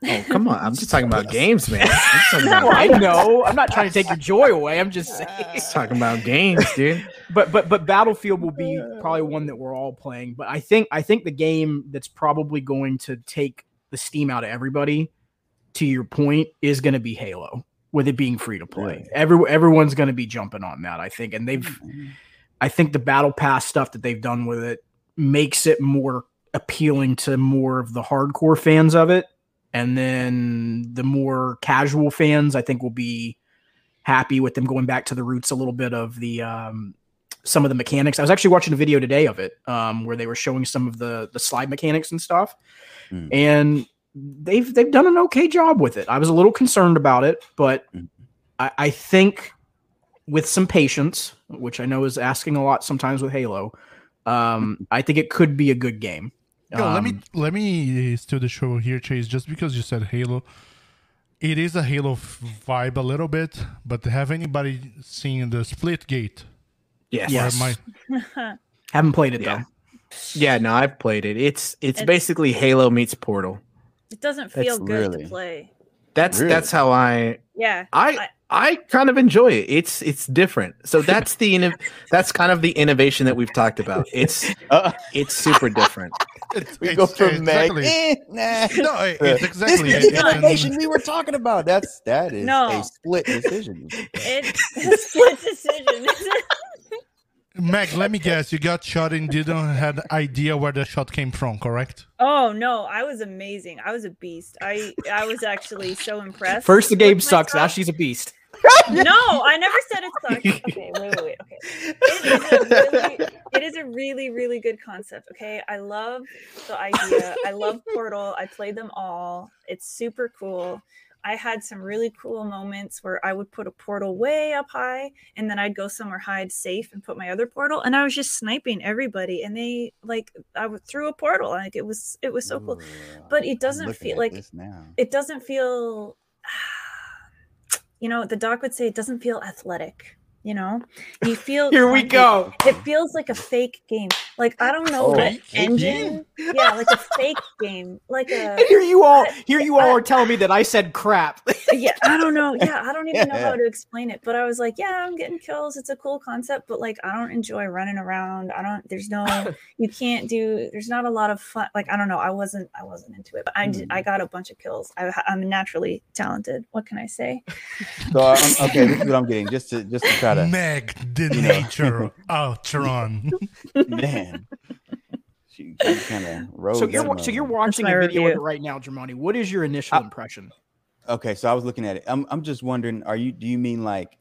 Oh, come on. I'm just talking about games, man. I'm just talking
No,
about,
I know. I'm not trying to take your joy away. I'm just saying.
just talking about games, dude.
But but but Battlefield will be probably one that we're all playing. But I think I think the game that's probably going to take the steam out of everybody, to your point, is going to be Halo. With it being free to play,
Really?
every everyone's going to be jumping on that. I think, and they've, I think the Battle Pass stuff that they've done with it makes it more appealing to more of the hardcore fans of it, and then the more casual fans, I think, will be happy with them going back to the roots a little bit of the um, some of the mechanics. I was actually watching a video today of it um, where they were showing some of the the slide mechanics and stuff,
Mm.
and they've they've done an okay job with it. I was a little concerned about it, but
Mhm.
I, I think with some patience, which I know is asking a lot sometimes with Halo, um, I think it could be a good game.
Yo, let me
Um,
let me steal the show here, Chase. Just because you said Halo, it is a Halo f- vibe a little bit. But have anybody seen the Splitgate?
Yes.
Yeah. Yes.
my-
haven't played it
Yeah.
though.
Yeah, no, I've played it. It's it's
It's-
basically Halo meets Portal.
It doesn't
That's
feel good
really-
to play.
That's
Really?
that's how I
Yeah.
I
I-
I kind of enjoy it. It's it's different. So that's the inno- that's kind of the innovation that we've talked about. It's
Uh,
it's super different.
we
It's-
go from Meg.
exactly.
Eh, nah.
No, it's exactly.
This is the innovation we were talking about. That's that is
No.
a split decision.
It's a split decision.
Meg, let me guess. You got shot and didn't had idea where the shot came from, correct?
oh no, I was amazing. I was a beast. I I was actually so impressed.
First the game
with
sucks. Now she's a beast.
No, I never said it sucks. Okay, wait, wait, wait. Okay, it is a really, it is a really, really good concept. Okay, I love the idea. I love Portal. I played them all. It's super cool. I had some really cool moments where I would put a portal way up high, and then I'd go somewhere hide safe and put my other portal, and I was just sniping everybody, and they like I would through a portal. Like it was, it was so cool. But it doesn't feel like-
now.
It doesn't feel you know, the doc would say it doesn't feel athletic. You know, you feel
Here we
clunky.
go.
It feels like a fake game. Like I don't know
Oh,
what
fake
engine. Yeah, like a fake game. Like a
And here you all, here you all are telling me that I said crap.
yeah. I don't know. Yeah, I don't even know how to explain it. But I was like, yeah, I'm getting kills. It's a cool concept, but like I don't enjoy running around. I don't. There's no. You can't do. There's not a lot of fun. Like I don't know. I wasn't. I wasn't into it. But I did, I mm. got a bunch of kills. I, I'm naturally talented. What can I say?
So I'm, okay, this is what I'm getting. Just to just to try to
Meg, the
You know.
nature Outrun.
man. She, kind of rose.
So you're so you're watching
my
a video of
review.
right now, Germani. What is your initial
Uh,
impression?
okay. So I was looking at it. I'm I'm just wondering. Are you? Do you mean like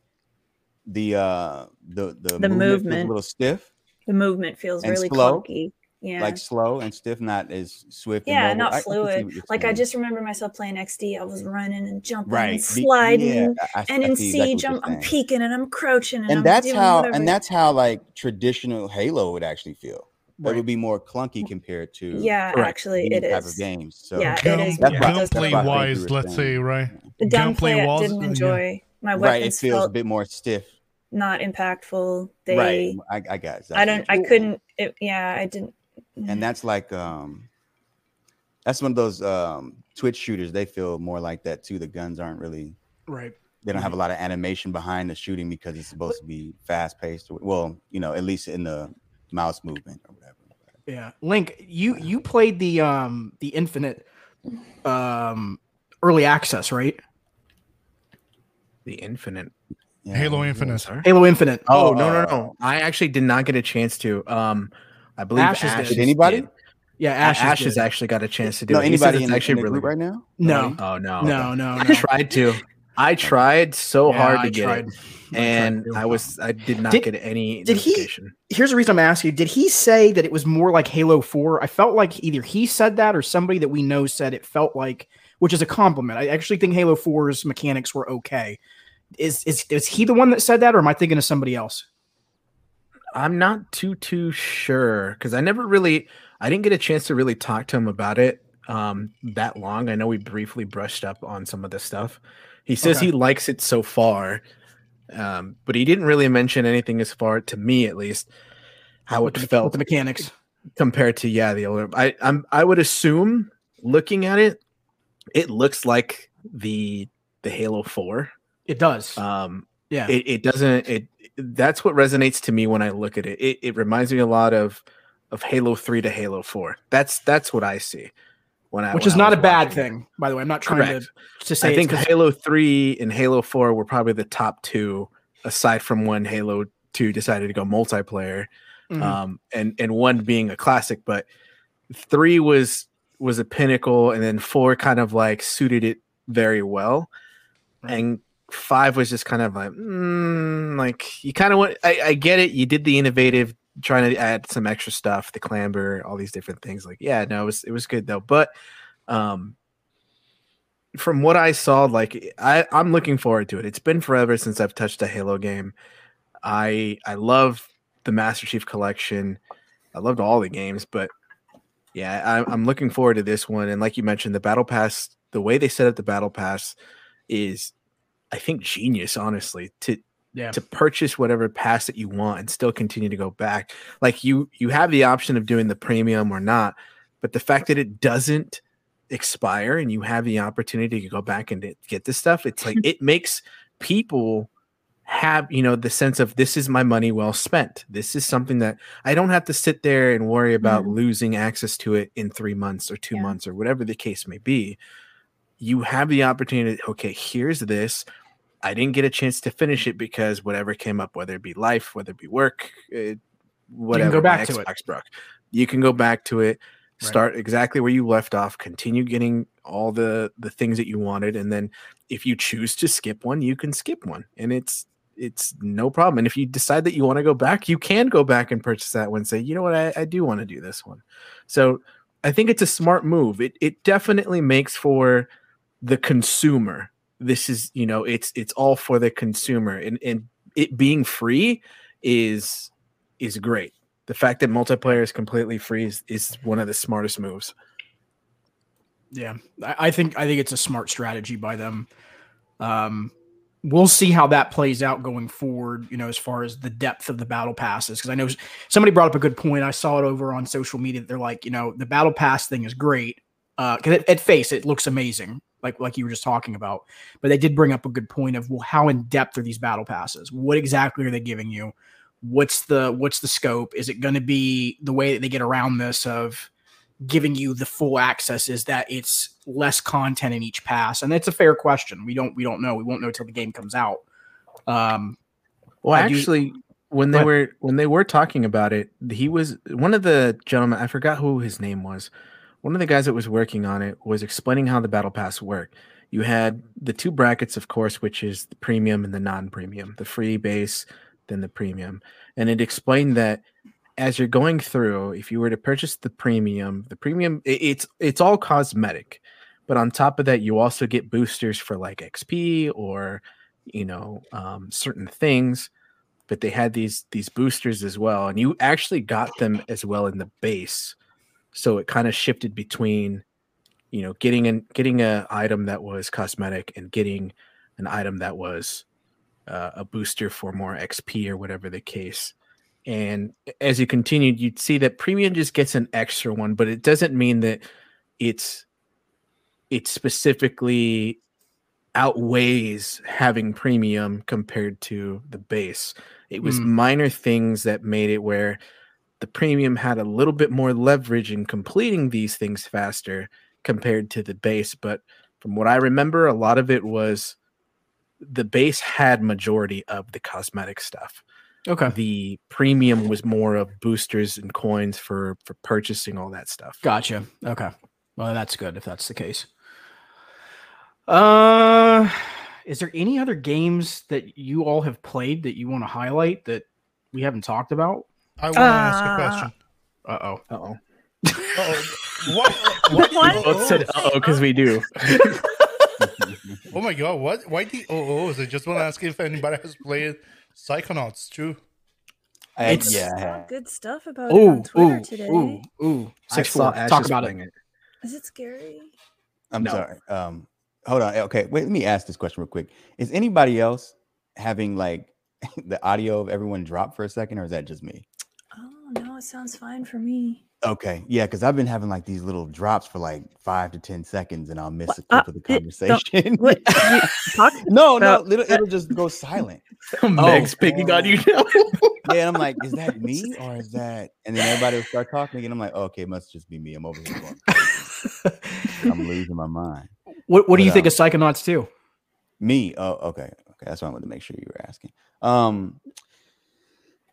the uh the the,
The
feels
movement.
a little stiff?
The movement feels
And
really
slow?
clunky. Yeah.
like slow and stiff, not as swift.
yeah,
and
not
I- I can see
fluid.
what you're
Like I just remember myself playing XD. I was running and jumping
right
and sliding.
yeah, I- I-
and
I
in
see exactly what
siege, I'm, I'm peeking and I'm crouching and,
and
I'm
that's
doing
how
whatever.
and that's how like traditional Halo would actually feel. It would be more clunky compared to
yeah,
Correct.
actually,
these
it
type
is.
of games. So
Yeah, it
Gun,
is.
That's why-
It does
that's
feel
gunplay
why I
like-
think you
wise, let's
saying.
say, right?
The gunplay I didn't
uh, yeah.
enjoy. My
right, it
weapons
feels a bit more stiff.
not impactful. They,
right, I, I got. Exactly
I don't, I couldn't. It, yeah, I didn't.
And that's like um that's one of those um twitch shooters they feel more like that too the guns aren't really
Right.
they don't have a lot of animation behind the shooting because it's supposed to be fast paced well you know at least in the mouse movement or whatever
Yeah. Link, you you played the um the Infinite um early access, right?
The Infinite.
yeah.
Halo Infinite.
Sorry?
Halo Infinite.
Oh, no, no,
uh,
no! I actually did not get a chance to. Um, I believe
Ashes did.
Ashes
Did anybody?
did.
Yeah,
Ashes,
Ashes. did.
actually got a chance to do
no
it.
Anybody in,
actually
in
really
right now
No.
Nobody?
Oh no,
No, no,
I tried to. I tried so
Yeah,
hard
I
to get
tried.
it,
I
and
to.
I was I did not
Did-
get any
did he- Here's the reason I'm asking you. Did he say that it was more like Halo 4? I felt like either he said that or somebody that we know said it felt like, which is a compliment. I actually think Halo 4's mechanics were okay. Is is is he the one that said that, or am I thinking of somebody else?
I'm not too too sure because I never really I didn't get a chance to really talk to him about it um that long. I know we briefly brushed up on some of the stuff. He says
Okay.
he likes it so far, um, but he didn't really mention anything as far to me at least how it
the,
felt
with the mechanics.
compared to yeah the older. I I'm I would assume looking at it, it looks like the the Halo Four.
It does.
Um,
yeah.
it, it doesn't it that's what resonates to me when i look at it. it it reminds me a lot of of halo 3 to halo 4 that's that's what i see when i
which is not a bad
it.
thing, by the way. I'm not trying
Correct.
to, to say
i think halo 3 and halo 4 were probably the top two aside from when halo 2 decided to go multiplayer
Mhm.
um and and one being a classic but 3 was was a pinnacle and then 4 kind of like suited it very well
Right.
and five was just kind of like, mm, like you kind of want. I, I get it. You did the innovative, trying to add some extra stuff, the clamber, all these different things. Like, yeah, no, it was it was good though. But um, from what I saw, like I I'm looking forward to it. It's been forever since I've touched a Halo game. I I love the Master Chief Collection. I loved all the games, but yeah, I, I'm looking forward to this one. And like you mentioned, the Battle Pass, the way they set up the Battle Pass is I think genius, honestly, to
yeah.
to purchase whatever pass that you want and still continue to go back. Like you you have the option of doing the premium or not, but the fact that it doesn't expire and you have the opportunity to go back and get this stuff, it's like it makes people have you know the sense of this is my money well spent. This is something that I don't have to sit there and worry about
Mhm.
losing access to it in 3 months or 2
Yeah.
months or whatever the case may be. You have the opportunity okay, here's this I didn't get a chance to finish it because whatever came up, whether it be life, whether it be work, eh, it, whatever.
go back to it.
Broke. You can go back to it,
Right.
start exactly where you left off, continue getting all the the things that you wanted, and then if you choose to skip one, you can skip one, and it's it's no problem. And if you decide that you want to go back, you can go back and purchase that one. And say, you know what, I, I do want to do this one. So I think it's a smart move. It it definitely makes for the consumer this is you know it's it's all for the consumer and and it being free is is great the fact that multiplayer is completely free is, is one of the smartest moves
Yeah, I, think I think it's a smart strategy by them. Um, we'll see how that plays out going forward. You know, as far as the depth of the battle passes, because I know somebody brought up a good point. I saw it over on social media. They're like, you know, the battle pass thing is great uh, because at, at face it looks amazing, like like you were just talking about. But they did bring up a good point of well, how in depth are these battle passes? What exactly are they giving you? What's the what's the scope? Is it going to be the way that they get around this of giving you the full access is that it's less content in each pass and it's a fair question we don't we don't know we won't know till the game comes out um
well
I do-
actually when they were when they were talking about it he was one of the gentlemen i forgot who his name was one of the guys that was working on it was explaining how the battle pass worked you had the two brackets of course which is the premium and the non-premium the free base then the premium and it explained that as you're going through, if you were to purchase the premium, the premium i- it's it's all cosmetic, but on top of that, you also get boosters for like XP or you know um, certain things. But they had these these boosters as well, and you actually got them as well in the base. So it kind of shifted between, you know, getting an getting a item that was cosmetic and getting an item that was uh, a booster for more XP or whatever the case. And as you continued, you'd see that premium just gets an extra one, but it doesn't mean that it's it specifically outweighs having premium compared to the base. It was
Mm.
minor things that made it where the premium had a little bit more leverage in completing these things faster compared to the base. But from what I remember, a lot of it was the base had majority of the cosmetic stuff.
Okay.
The premium was more of boosters and coins for for purchasing all that stuff.
Gotcha. Okay. Well, that's good if that's the case. Uh, is there any other games that you all have played that you want to highlight that we haven't talked about?
I want to ask a
Uh,
question.
Uh oh.
Uh-oh.
Uh-oh. What? what
What?
Both said uh oh because we do.
Oh my god! What? Why the OOs? I just want to ask if anybody has played Psychonauts 2.
I,
It's-
yeah, I
Saw
have.
good stuff about it on Twitter
ooh,
today.
ooh, ooh.
I
Six
saw
four. Talk about it.
it.
Is it scary?
I'm
No.
sorry. Um, hold on. Okay, wait. Let me ask this question real quick. Is anybody else having like the audio of everyone drop for a second, or is that just me?
Oh no, it sounds fine for me.
Okay, yeah, because I've been having like these little drops for like five to ten seconds, and I'll miss
What?
a clip
Uh,
of the
it- don't-
conversation.
What?
No, no,
about-
it'll, it'll just go silent.
Meg's picking on you now.
Yeah, and I'm like, is that me or is that? And then everybody will start talking again. I'm like, okay, it must just be me. I'm over here. Going, I'm losing my mind.
what What do you
But,
think
um,
of Psychonauts 2?
Me? Oh, okay, okay. That's what I wanted to make sure you were asking. Um,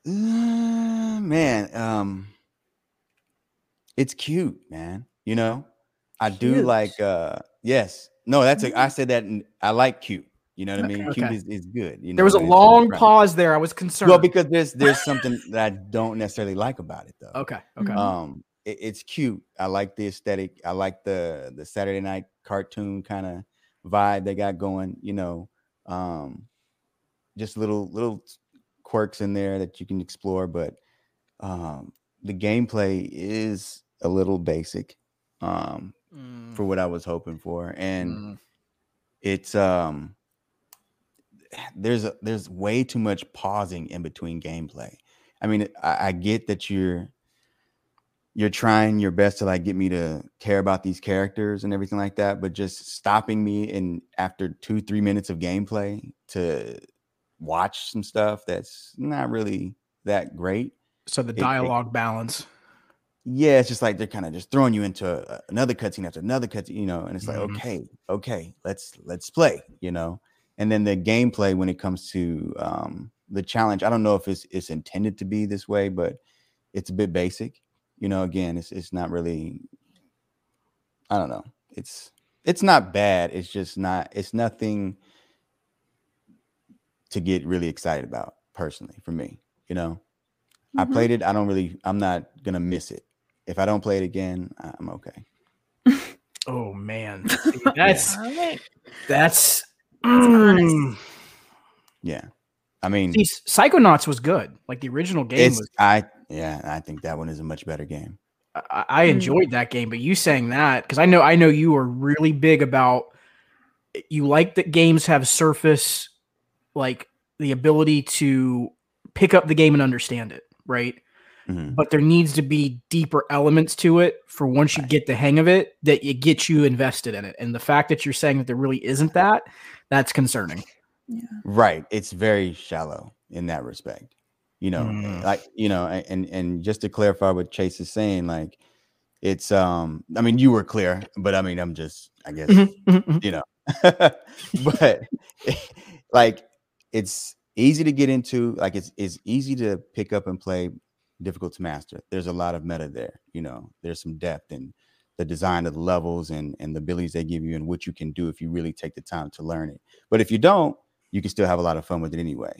uh, man, um, it's cute, man. You know, I do like. uh Yes, no, that's a. I said that. I like cute. You know what I mean?
Okay.
Cute is, is good. You know,
There was a long pause there. I was concerned.
Well, because there's there's something that I don't necessarily like about it though.
okay, okay.
Um, it- it's cute. I like the aesthetic. I like the the Saturday night cartoon kind of vibe they got going. You know, um, just little little quirks in there that you can explore. But um, the gameplay is a little basic um,
Mm,
for what I was hoping for, and
mm.
it's um there's a there's way too much pausing in between gameplay. I mean, I, I get that you're you're trying your best to like get me to care about these characters and everything like that, but just stopping me in after two three minutes of gameplay to watch some stuff that's not really that great.
So the
it-
dialogue balance.
Yeah, it's just like they're kind of just throwing you into a, another cutscene after another cutscene, you know, and it's like,
Mhm.
okay, okay, let's let's play, you know. And then the gameplay when it comes to um the challenge, I don't know if it's it's intended to be this way, but it's a bit basic. You know, again, it's it's not really I don't know. It's it's not bad. It's just not it's nothing to get really excited about personally for me, you know. I
Mhm.
played it. I don't really. I'm not gonna miss it. If I don't play it again, I'm okay.
Oh man, that's
All right.
that's.
honest.
mm.
Yeah, I mean,
See, Psychonauts was good. Like the original game was.
I yeah. I think that one is a much better game.
I, I
Mm.
enjoyed that game, but you saying that because I know I know you are really big about. You like that games have surface, like the ability to pick up the game and understand it, right?
Mhm.
But there needs to be deeper elements to it for once you get the hang of it that it gets you invested in it. And the fact that you're saying that there really isn't that, that's concerning.
Right. It's very shallow in that respect. You know,
Mm.
like you know, and and just to clarify what Chase is saying, like it's um. I mean, you were clear, but I mean, I'm just. I guess
Mhm, mhm, mhm.
you know but like it's easy to get into like it's it's easy to pick up and play difficult to master there's a lot of meta there you know there's some depth in the design of the levels and and the abilities they give you and what you can do if you really take the time to learn it but if you don't you can still have a lot of fun with it anyway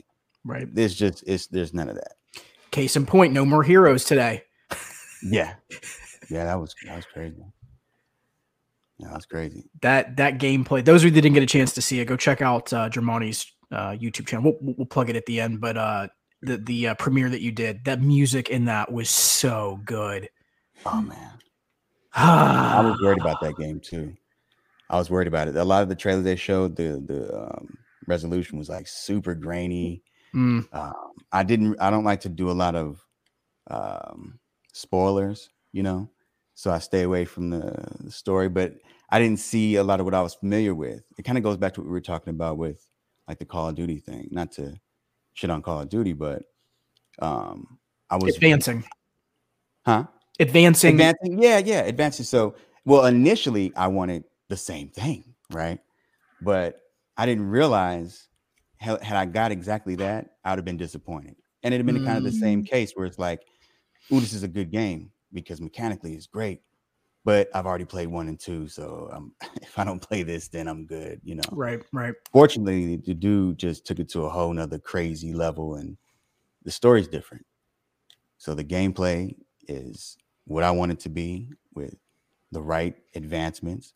Right.
there's just it's there's none of that
Case in point, no more heroes today.
Yeah, yeah, that was that was crazy. Yeah, that was crazy.
That that gameplay. Those who didn't get a chance to see it, go check out uh, Germani's uh, YouTube channel. We'll, we'll plug it at the end, but uh, the the uh, premiere that you did, that music in that was so good.
Oh man, I
I
was worried about that game too. I was worried about it. A lot of the trailers they showed, the the um, resolution was like super grainy.
Mm,
Um, I didn't. I don't like to do a lot of um, spoilers, you know. So I stay away from the, the story. But I didn't see a lot of what I was familiar with. It kind of goes back to what we were talking about with like the Call of Duty thing. Not to shit on Call of Duty, but um, I was
advancing,
huh?
advancing.
advancing? Yeah yeah advancing. So well initially i wanted the same thing right? But i didn't realize had, had i got exactly that i would have been disappointed. And it'd have been kind of the same case where it's like ooh this is a good game because mechanically it's great but i've already played one and two so um, if i don't play this then i'm good you know
Right, right.
fortunately the dude just took it to a whole nother crazy level and the story's different so the gameplay is what i want it to be with the right advancements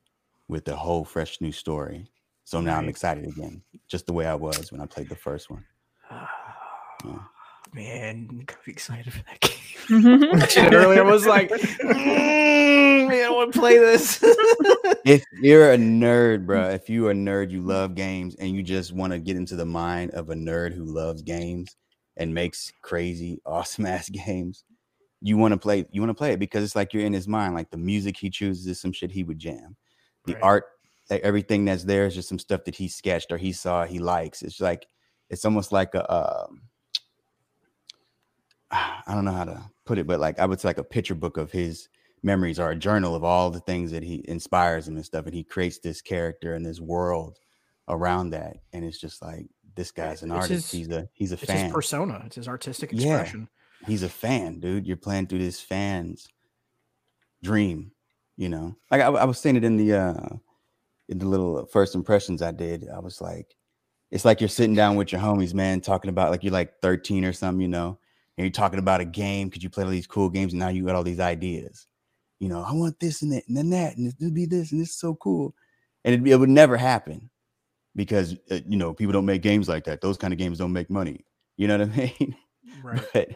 with the whole fresh new story so now i'm excited again just the way i was when i played the first one Yeah.
Man, I'm excited for that game. Watching it earlier, was like, "Mm, man, I want to play this.
if you're a nerd bro if you're a nerd you love games and you just want to get into the mind of a nerd who loves games and makes crazy awesome ass games you want to play you want to play it because it's like you're in his mind like the music he chooses is some shit he would jam the
Right.
art everything that's there is just some stuff that he sketched or he saw he likes it's like it's almost like a um, I don't know how to put it, but like I would say like a picture book of his memories or a journal of all the things that he inspires him and stuff. And he creates this character and this world around that. And it's just like this guy's an
It's
artist.
his-
he's a he's a fan.
It's
fan.
his persona. It's his artistic
Yeah.
expression.
he's a fan, dude. You're playing through this fan's dream, you know. Like I, I was saying it in the uh in the little first impressions I did. I was like, it's like you're sitting down with your homies, man, talking about like you're like 13 or something, you know, and you're talking about a game because you played all these cool games and now you got all these ideas. You know, I want this and that and then that and this would be this and this is so cool. And it, it would never happen because uh, you know people don't make games like that. Those kind of games don't make money. You know what I mean?
Right.
but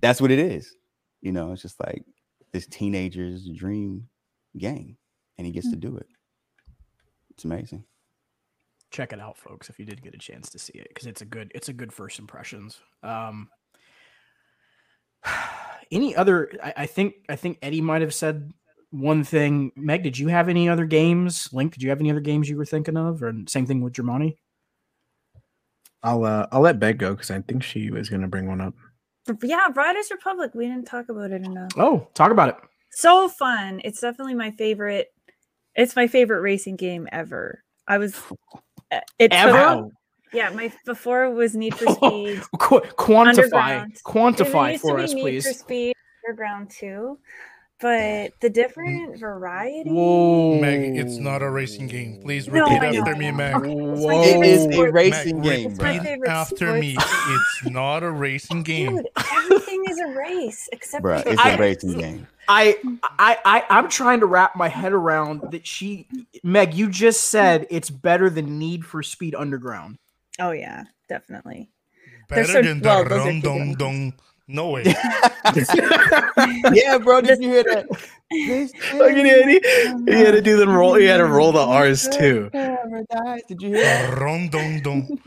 that's what it is. You know, it's just like this teenager's dream game, and he gets to do it. It's amazing.
Check it out, folks, if you did get a chance to see it, because it's a good it's a good first impressions. Um any other I, I think I think Eddie might have said one thing. Meg, did you have any other games? Link, did you have any other games you were thinking of? Or same thing with Germani?
I'll uh, I'll let Beck go because I think she was gonna bring one up.
yeah, Riders Republic. We didn't talk about it enough.
Oh, talk about it.
So fun. It's definitely my favorite. It's my favorite racing game ever. I was. uh, It's
Ever?
before- yeah, my before was Need for oh, Speed.
Qu- quantify quantify
There used to
for
be
us,
Need
please.
For Speed Underground 2, but the mm. different variety.
Whoa.
Meg, it's not a racing game. Please
No,
repeat
I know,
after me. Meg.
Okay, it's
Whoa.
It is a racing
Meg,
game,
It's my
bro.
after me. It's not a racing game.
Dude, everything is a race except
Bro,
for
it's
I-
a racing game.
I, I, I, I'm trying to wrap my head around that she, Meg, you just said it's better than Need for Speed Underground.
Oh yeah, definitely.
Better
so-
than
well,
the
those
rum
two
dong dong. No way.
yeah, bro. Did you hear that?
Look at Eddie. He had to do the roll. He had to roll the R's too.
Paradise. Did you hear that?
Rum dong dong.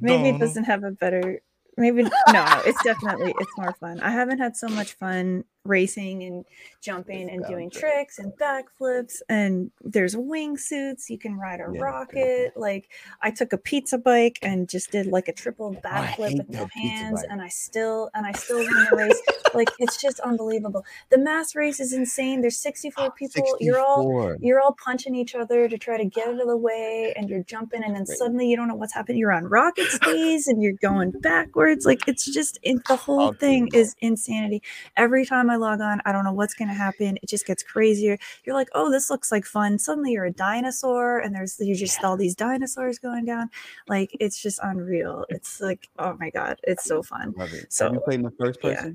Maybe it doesn't have a better. Maybe no. It's definitely it's more fun. I haven't had so much fun racing and jumping and doing tricks and backflips and there's wingsuits. You can ride a
Yeah,
rocket. Like I took a pizza bike and just did like a triple
I
backflip with no hands, and I still and I still won the race. like it's just unbelievable. The mass race is insane. There's 64 people. You're all you're all punching each other to try to get out of the way and you're jumping and then
Right.
suddenly you don't know what's happening you're on rocket skis and you're going backwards like it's just it, the whole
All
thing is insanity every time i log on, I don't know what's going to happen. It just gets crazier. You're like, oh, this looks like fun. Suddenly you're a dinosaur, and there's you just all these dinosaurs going down. Like it's just unreal. It's like, oh my god, it's so fun.
Love it.
So,
Have you played in the first
yeah.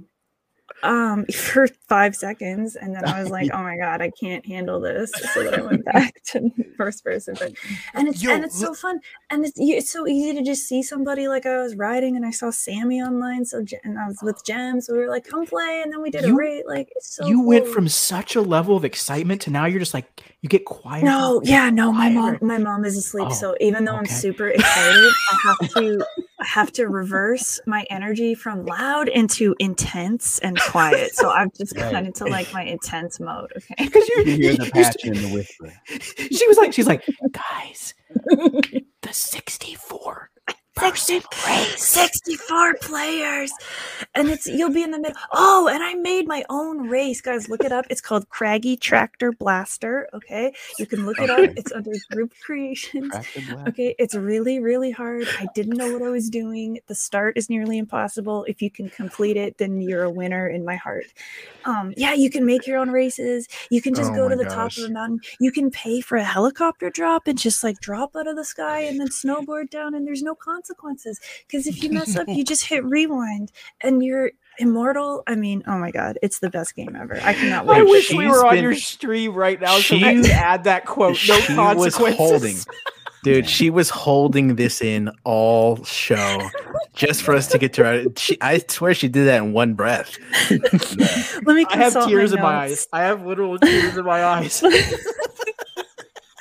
Um, for five seconds, and then I was like, oh my god, I can't handle this. So then I went back to first person. But and it's
Yo,
and it's so fun, and it's it's so easy to just see somebody like I was riding, and I saw Sammy online, so and I was with Jem, so we were like, come play, and then we did a
You-
rate. Like it's so
you went from such a level of excitement to now you're just like you get quiet.
No, yeah, no, my mom, my mom is asleep.
Oh,
so even though I'm super excited, I have to, I have to reverse my energy from loud into intense and quiet. So I've just
Right.
gone into like my intense mode. Okay.
because you,
You hear the
used
passion and the whisper.
she was like, she's like, guys, the 64 person race.
64 players and it's you'll be in the middle oh and i made my own race guys look it up it's called craggy tractor blaster okay you can look it up it's under group creations
Crack the black.
Okay, it's really, really hard. I didn't know what I was doing. The start is nearly impossible. If you can complete it, then you're a winner in my heart. Um, yeah, you can make your own races. You can just
Oh
go to the top of a mountain. You can pay for a helicopter drop and just like drop out of the sky and then snowboard down, and there's no consequences. Because if you mess up, you just hit rewind and you're immortal. I mean, oh my god, it's the best game ever. I cannot wait.
I wish
play
we
it.
were on your stream right now so
she-
I could add that quote. No
she
consequences.
was holding dude she was holding this in all show just for us to get to her she, i swear she did that in one breath
Let me
I have
consult
tears in my eyes. I have literal tears in my eyes.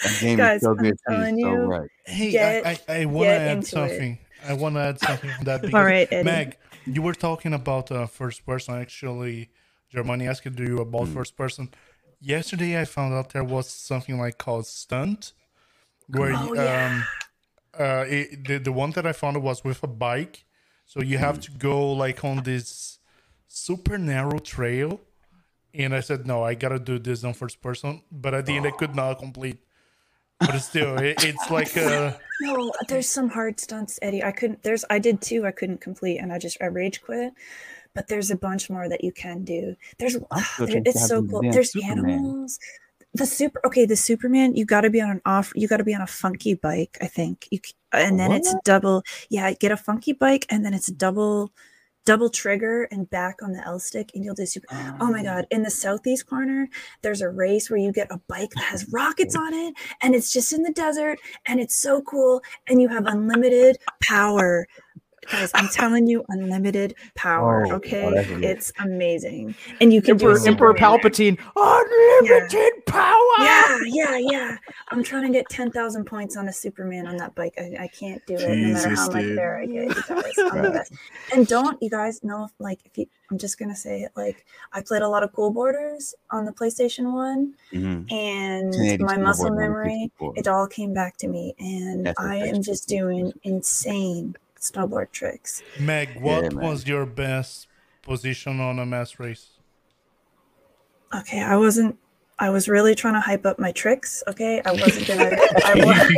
That game
Guys, I'm
good. too.
telling
so
you,
right.
Hey,
Get-
I, I, I want to add
into it.
something. I want to add something on that
All right, Eddie.
Meg, you were talking about uh, first person. Actually, Germani asked you about
Hmm.
first person. Yesterday, I found out there was something like called stunt, where
Oh,
you,
yeah.
um, uh, it, the the one that I found was with a bike, so you have to go like on this super narrow trail. And I said, no, I gotta do this on first person. But at the end, I could not complete. But it's still, it, it's like uh
No, there's some hard stunts, Eddie. I couldn't. There's I did two. I couldn't complete, and I just I rage quit. But there's a bunch more that you can do. There's
I'm
there- it's so cool. There's
Superman.
animals. The super okay. The Superman. You got to be on an off. You got to be on a funky bike. I think you. And then it's double. Yeah, get a funky bike, and then it's double, double trigger and back on the L stick, and you'll do super. Oh my god! Oh. In the southeast corner, there's a race where you get a bike that has rockets on it, and it's just in the desert, and it's so cool, and you have unlimited power. Guys, I'm telling you, unlimited power.
Oh,
okay,
that's amazing.
it's amazing, and you can do
Emperor, Emperor Palpatine, unlimited power.
Yeah, yeah, yeah. I'm trying to get 10,000 points on a Superman on that bike. I, I can't do it no matter
Jesus,
how much
dude.
fair I get. You guys, I'm the best. And don't you guys know, like, if you, I'm just going to say it, like, I played a lot of Cool Boarders on the PlayStation 1,
Mhm.
and my muscle memory, it all came back to me. And
That's
I am just doing insane snowboard tricks.
Meg, what
man.
was your best position on a mass race?
Okay, I wasn't. I was really trying to hype up my tricks. Okay, I wasn't gonna. I, wa-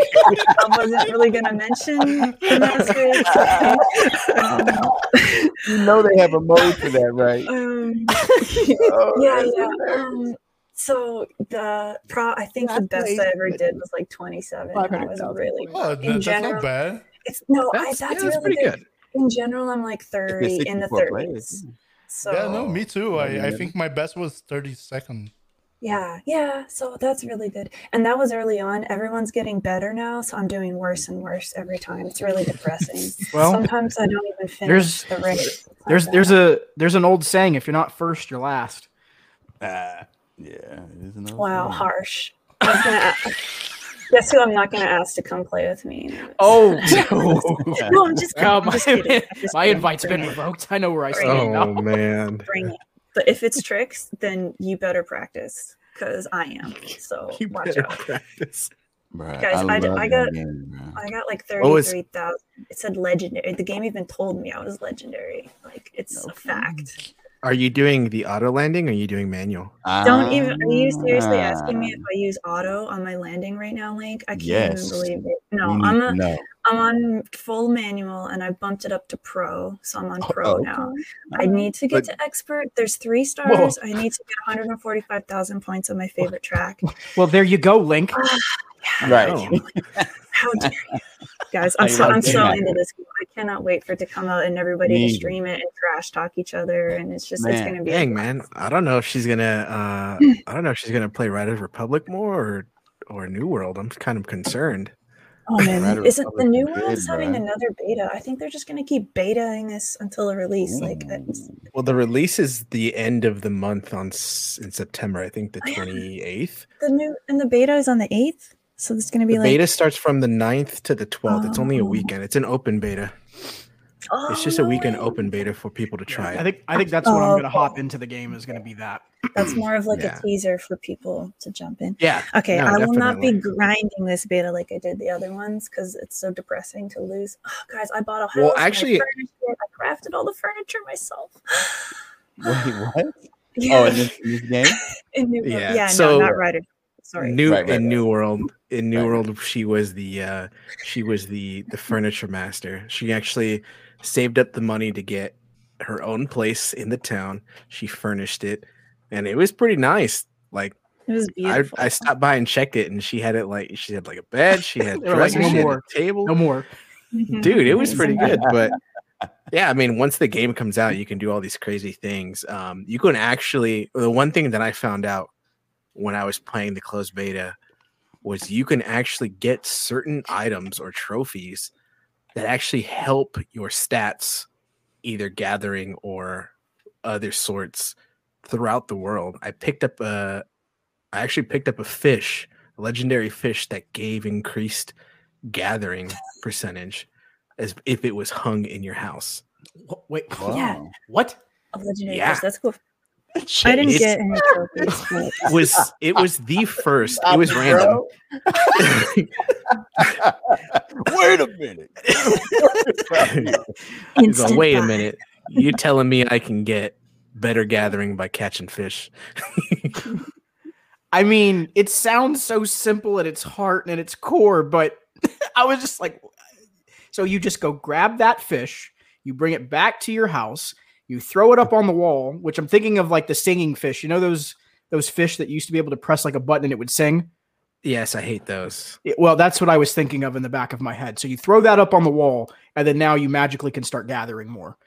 I wasn't really gonna mention the mass race. Um,
You know they have a mode for that, right?
um,
Oh,
yeah, yeah. Um, so the pro, I think the best
race.
I ever did was like 27. and I was really.
Oh,
In
that, that's
general,
not bad.
It's no, I,
that's,
that's,
yeah, that's
really
pretty good
In general, I'm like 30 in the
64 players,
30s. So
yeah, no, me too. I, I think my best was 30 second.
Yeah, yeah. So that's really good. And that was early on. Everyone's getting better now, so I'm doing worse and worse every time. It's really depressing.
Well,
Sometimes I don't even finish
there's-
the race.
There's there's a there's an old saying: if you're not first, you're last.
Ah, yeah, it is an
wow,
saying.
harsh. I was gonna a- guess who I'm not gonna ask to come play with me.
Oh,
No, I'm just kidding.
Oh,
I'm
my,
just kidding. I'm just
my
kidding.
invite's
Bring
been
it.
revoked. I know where I
Bring
stand
it.
now.
oh man
Bring it. But if it's tricks, then you better practice because I am. So
you
watch out.
practice
Bruh,
Guys, I d-
love
I got-
game.
I got like
Oh,
33,000. It said legendary. The game even told me I was legendary. Like, it's
No
a fact.
Are you doing the auto landing or are you doing manual?
Don't even. Are you seriously
Ah.
asking me if I use auto on my landing right now, Link? I can't
Yes.
even believe it. No,
We
I'm
to
a,
know.
I'm on full manual and I bumped it up to pro, so I'm on pro
Oh,
now. I need to get
But-
to expert. There's three stars. I need to get 145,000 points on my favorite track.
Well, there you go, Link.
Right.
How dare you, guys? I'm so I'm so into this. I cannot wait for it to come out and everybody
Me
to stream it and trash talk each other, and it's just it's gonna be
Dang, man. I don't know if she's gonna. Uh, I don't know if she's gonna play Riders Republic more or or New World. I'm kind of concerned.
Oh man, isn't the new world's having another beta? I think they're just gonna keep betaing this until a release. Like it's,
Well, the release is the end of the month on s- in September. I think the
Oh,
28th.
the new and the beta is on the eighth, so it's gonna be
The
like
beta starts from the 9th to the 12th. It's only a
Oh.
weekend. It's an open beta.
oh,
It's just a weekend
way.
open beta for people to try.
I think I think that's what I'm
Oh,
gonna hop into the game is gonna be that.
That's more of like
Yeah.
a teaser for people to jump in.
Yeah.
Okay,
No,
I will not be grinding this beta like I did the other ones because it's so depressing to lose. Oh, guys, I bought a house.
Well,
and I
actually-
I crafted all the furniture myself.
Wait, what?
yeah,
Oh, in this, in this game?
in New World.
Yeah,
yeah,
so-
no, not Rider. Sorry.
New
Right, right,
in
right.
New World. In New
Right.
World, she was the uh she was the the furniture master. She actually saved up the money to get her own place in the town. She furnished it, and it was pretty nice. Like
it was
I,
beautiful.
I stopped by and checked it, and she had it like she had like a bed, she had
were like, "No
she had a
more.
table.
No more.
Dude, it was pretty good, but yeah, I mean, once the game comes out, you can do all these crazy things. Um, you can actually the one thing that I found out when I was playing the closed beta was you can actually get certain items or trophies that actually help your stats, either gathering or other sorts throughout the world. I picked up a, I actually picked up a fish, a legendary fish that gave increased gathering percentage as if it was hung in your house.
Wh- Wait,
Yeah.
What?
A legendary
Yeah.
fish. That's cool. I didn't
It's-
get any trophies.
It was it was the first. It was random.
Wait a minute.
Go, Wait a minute. You're telling me I can get better gathering by catching fish?
I mean, it sounds so simple at its heart and at its core, but I was just like, so you just go grab that fish, you bring it back to your house, you throw it up on the wall, which I'm thinking of like the singing fish. You know those those fish that used to be able to press like a button and it would sing.
Yes, I hate those.
It- well, that's what I was thinking of in the back of my head. So you throw that up on the wall, and then now you magically can start gathering more.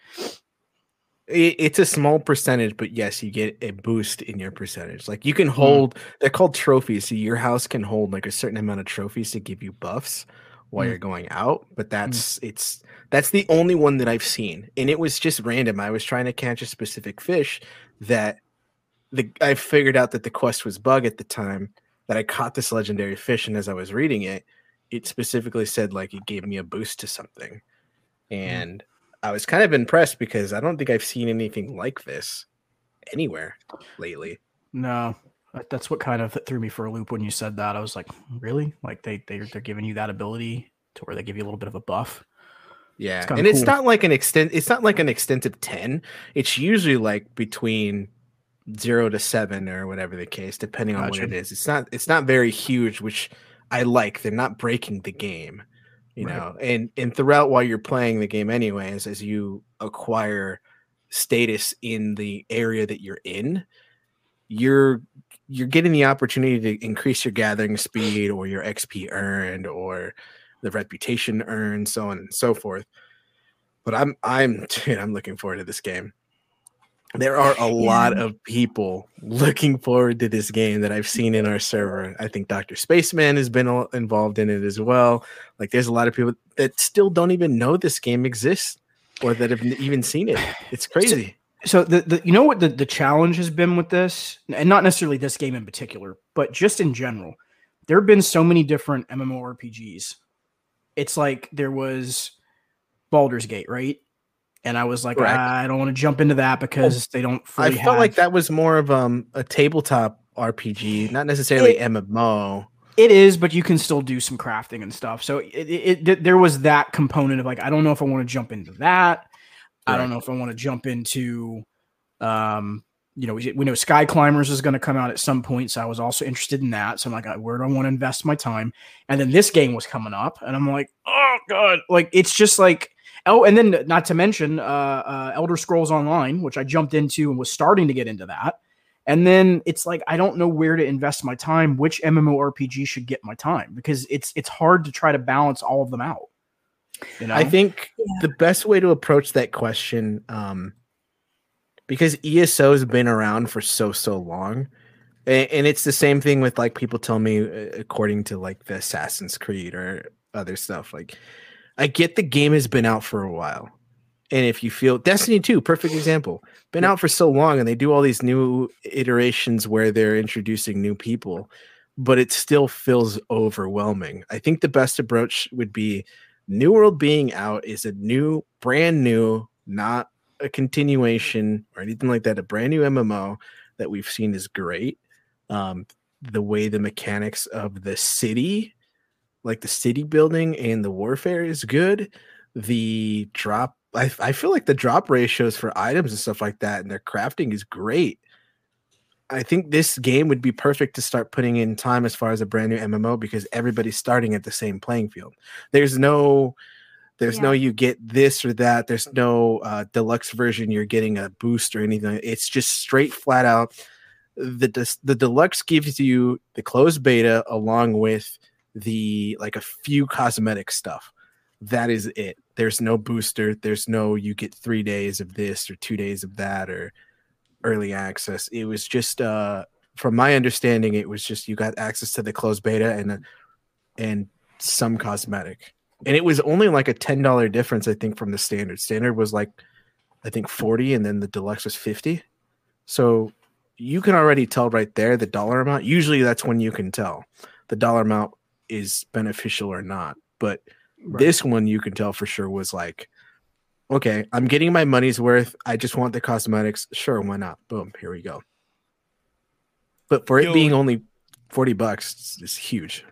It, it's a small percentage, but yes, you get a boost in your percentage. Like you
Hmm.
can hold. They're called trophies. So your house can hold like a certain amount of trophies to give you buffs while
Mm.
you're going out. But that's it's that's the only one that I've seen, and it was just random. I was trying to catch a specific fish that the I figured out that the quest was bug at the time that I caught this legendary fish, and as I was reading it, it specifically said like it gave me a boost to something, and I was kind of impressed because I don't think I've seen anything like this anywhere lately.
No, Uh, that's what kind of threw me for a loop when you said that. I was like, really? Like they they they're giving you that ability to where they give you a little bit of a buff.
Yeah,
kinda
and it's not like an extent. It's not like an extensive ten. It's usually like between zero to seven or whatever the case, depending on what it is. It's not. It's not very huge, which I like. They're not breaking the game, you
Right.
know. And and throughout while you're playing the game, anyways, as you acquire status in the area that you're in, you're you're getting the opportunity to increase your gathering speed or your XP earned or the reputation earned, so on and so forth. But I'm I'm dude, I'm looking forward to this game. There are a lot mm. of people looking forward to this game that I've seen in our server. I think Dr. Spaceman has been involved in it as well. Like there's a lot of people that still don't even know this game exists or that have even seen it. It's crazy.
So the, the you know what the, the challenge has been with this, and not necessarily this game in particular, but just in general, there have been so many different MMORPGs. It's like there was Baldur's Gate, right? And I was like,
Correct.
"Ah, I don't want to jump into that because they don't
I felt like that was more of um a tabletop RPG, not necessarily MMO.
It is, but you can still do some crafting and stuff. So it, it, it there was that component of like, I don't know if I want to jump into that. I don't know if I want to jump into Um, you know, we, we know Sky Climbers is going to come out at some point, so I was also interested in that. So I'm like, uh, where do I want to invest my time? And then this game was coming up, and I'm like, oh god, like it's just like oh, and then not to mention uh, uh, Elder Scrolls Online, which I jumped into and was starting to get into that. And then it's like I don't know where to invest my time. Which MMORPG should get my time because it's it's hard to try to balance all of them out. You know,
I think
Yeah.
the best way to approach that question, um, because ESO has been around for so so long, and, and it's the same thing with like people tell me uh, according to like the Assassin's Creed or other stuff. Like, I get the game has been out for a while, and if you feel Destiny 2, perfect example, been out for so long, and they do all these new iterations where they're introducing new people, but it still feels overwhelming. I think the best approach would be New World being out is a new, brand new, not a continuation or anything like that. A brand new MMO that we've seen is great. Um, the way the mechanics of the city, like the city building and the warfare, is good. The drop, I, I feel like the drop ratios for items and stuff like that and their crafting is great. I think this game would be perfect to start putting in time as far as a brand new MMO because everybody's starting at the same playing field. There's no there's no you get this or that. There's no uh, deluxe version you're getting a boost or anything. It's just straight flat out the des- the deluxe gives you the closed beta along with the like a few cosmetic stuff. That is it. There's no booster. There's no you get three days of this or two days of that or early access it was just uh from my understanding it was just you got access to the closed beta and and some cosmetic and it was only like a ten dollar difference, I think, from the standard. Standard was like, I think forty, and then the deluxe was fifty. So you can already tell right there the dollar amount. Usually, that's when you can tell the dollar amount is beneficial or not. But this one, you can tell for sure was like, okay, I'm getting my money's worth. I just want the cosmetics. Sure, why not? Boom, here we go. But for it being only forty bucks, it's, it's huge.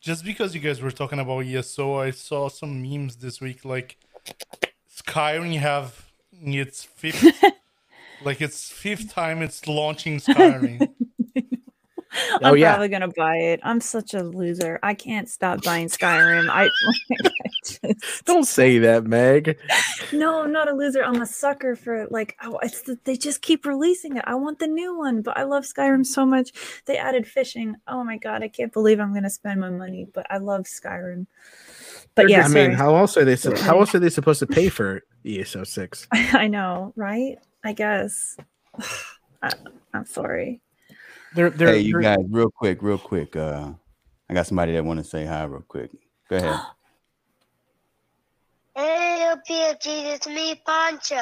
Just because you guys were talking about ESO, I saw some memes this week like Skyrim have its fifth like its fifth time it's launching Skyrim.
Oh, I'm
Oh, yeah.
probably gonna buy it. I'm such a loser. I can't stop buying Skyrim. I, I just,
Don't say that, Meg.
no, I'm not a loser. I'm a sucker for like Oh, it's the, they just keep releasing it. I want the new one, but I love Skyrim so much. They added fishing. Oh my god, I can't believe I'm gonna spend my money, but I love Skyrim. But yeah,
I mean, how else are they? sup- How else are they supposed to pay for ESO six?
I know, right? I guess. I, I'm sorry.
They're they're,
hey, you
they're-
guys, real quick, real quick. Uh, I got somebody that want to say hi, real quick. Go ahead.
Hey, PFG, it's me, Pancho.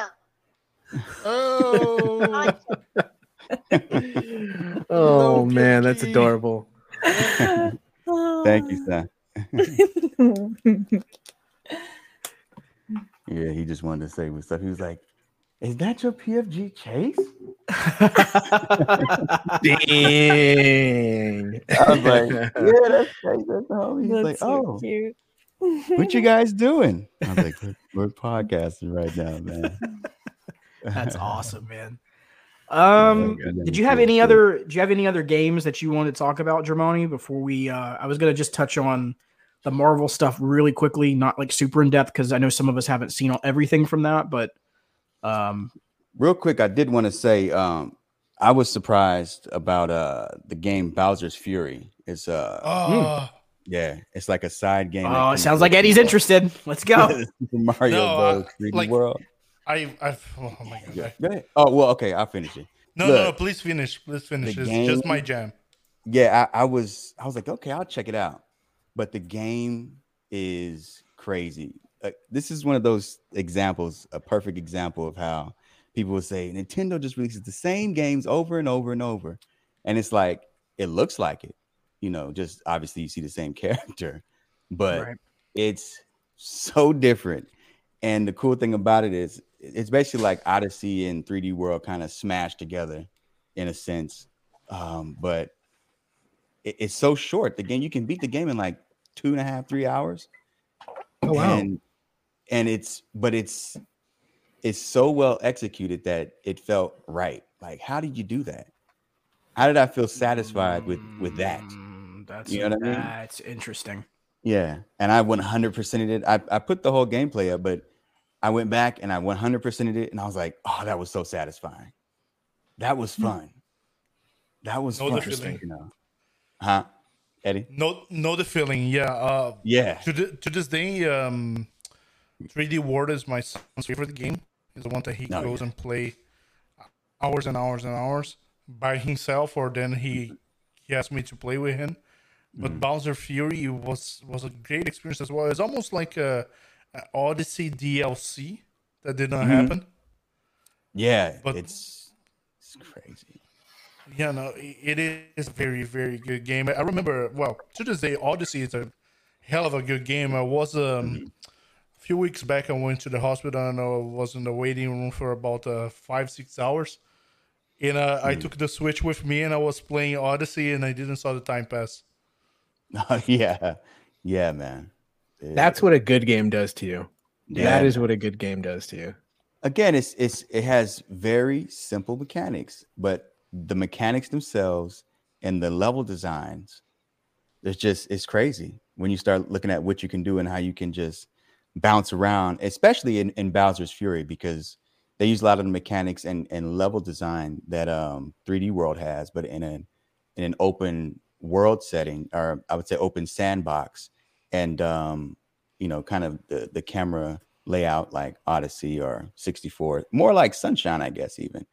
oh,
Oh
Hello,
man, that's adorable.
Thank you, son. Yeah, he just wanted to say what's up. He was like, "Is that your PFG Chase?"
Dang.
I was like, "Yeah, that's Chase. That's the homie." He's
That's
like,
so
"Oh,
cute.
what you guys doing?" I was like, "We're, we're podcasting right now, man."
That's awesome, man. Um,
goddamn
did you have any other? Do you have any other games that you want to talk about, Germani? Before we, uh, I was gonna just touch on the Marvel stuff really quickly, not like super in depth because I know some of us haven't seen all, everything from that. But um,
Real quick, I did want to say um, I was surprised about uh, the game Bowser's Fury. It's uh,
oh,
yeah, it's like a side game.
oh, it sounds like Eddie's
the-
interested. Let's go.
Super Mario
No, uh,
Bros. 3D
like-
World.
I, I've, oh my god.
Yeah. Go. Oh well, okay, I'll finish it.
No, no, no, please finish. Please finish.
the
It's just my jam.
Yeah, I, I was I was like, okay, I'll check it out. But the game is crazy. Uh, this is one of those examples, a perfect example of how people will say Nintendo just releases the same games over and over and over. And it's like, it looks like it, you know, just obviously you see the same character, but
Right.
it's so different. And the cool thing about it is it's basically like Odyssey and 3D World kind of smashed together in a sense. Um, but it- it's so short. The game you can beat the game in like two and a half, three hours.
Oh wow.
And and it's but it's it's so well executed that it felt right. Like, how did you do that? How did I feel satisfied with with that?
Mm, That's
You know what I mean?
That's interesting.
Yeah, and I 100%ed it. I, I put the whole gameplay up, but I went back and I 100%ed it, and I was like, oh, that was so satisfying. That was fun. That was
Know
fun.
the feeling.
You know, huh, Eddie?
No, know the feeling. Yeah. Uh,
Yeah,
to th- to this day, um, 3D World is my son's favorite game. It's the one that he
Oh,
goes
yeah.
and play hours and hours and hours by himself, or then he he asked me to play with him. But
Mm.
Bowser Fury was was a great experience as well. It's almost like a, a Odyssey DLC that did not
Mhm.
happen.
yeah.
But-
it's it's crazy.
Yeah, no, it is a very, very good game. I remember, well, to this day, Odyssey is a hell of a good game. I was um, a few weeks back. I went to the hospital and I was in the waiting room for about uh, five, six hours. And uh, I took the Switch with me and I was playing Odyssey and I didn't saw the time pass.
yeah, yeah, man. It-
That's what a good game does to you.
yeah.
That is what a good game does to you.
again it's it's it has very simple mechanics but the mechanics themselves and the level designs it's just it's crazy when you start looking at what you can do and how you can just bounce around especially in, in bowser's fury because they use a lot of the mechanics and, and level design that um 3d world has but in an in an open world setting or i would say open sandbox and um you know kind of the the camera layout like Odyssey or 64, more like Sunshine, I guess. Even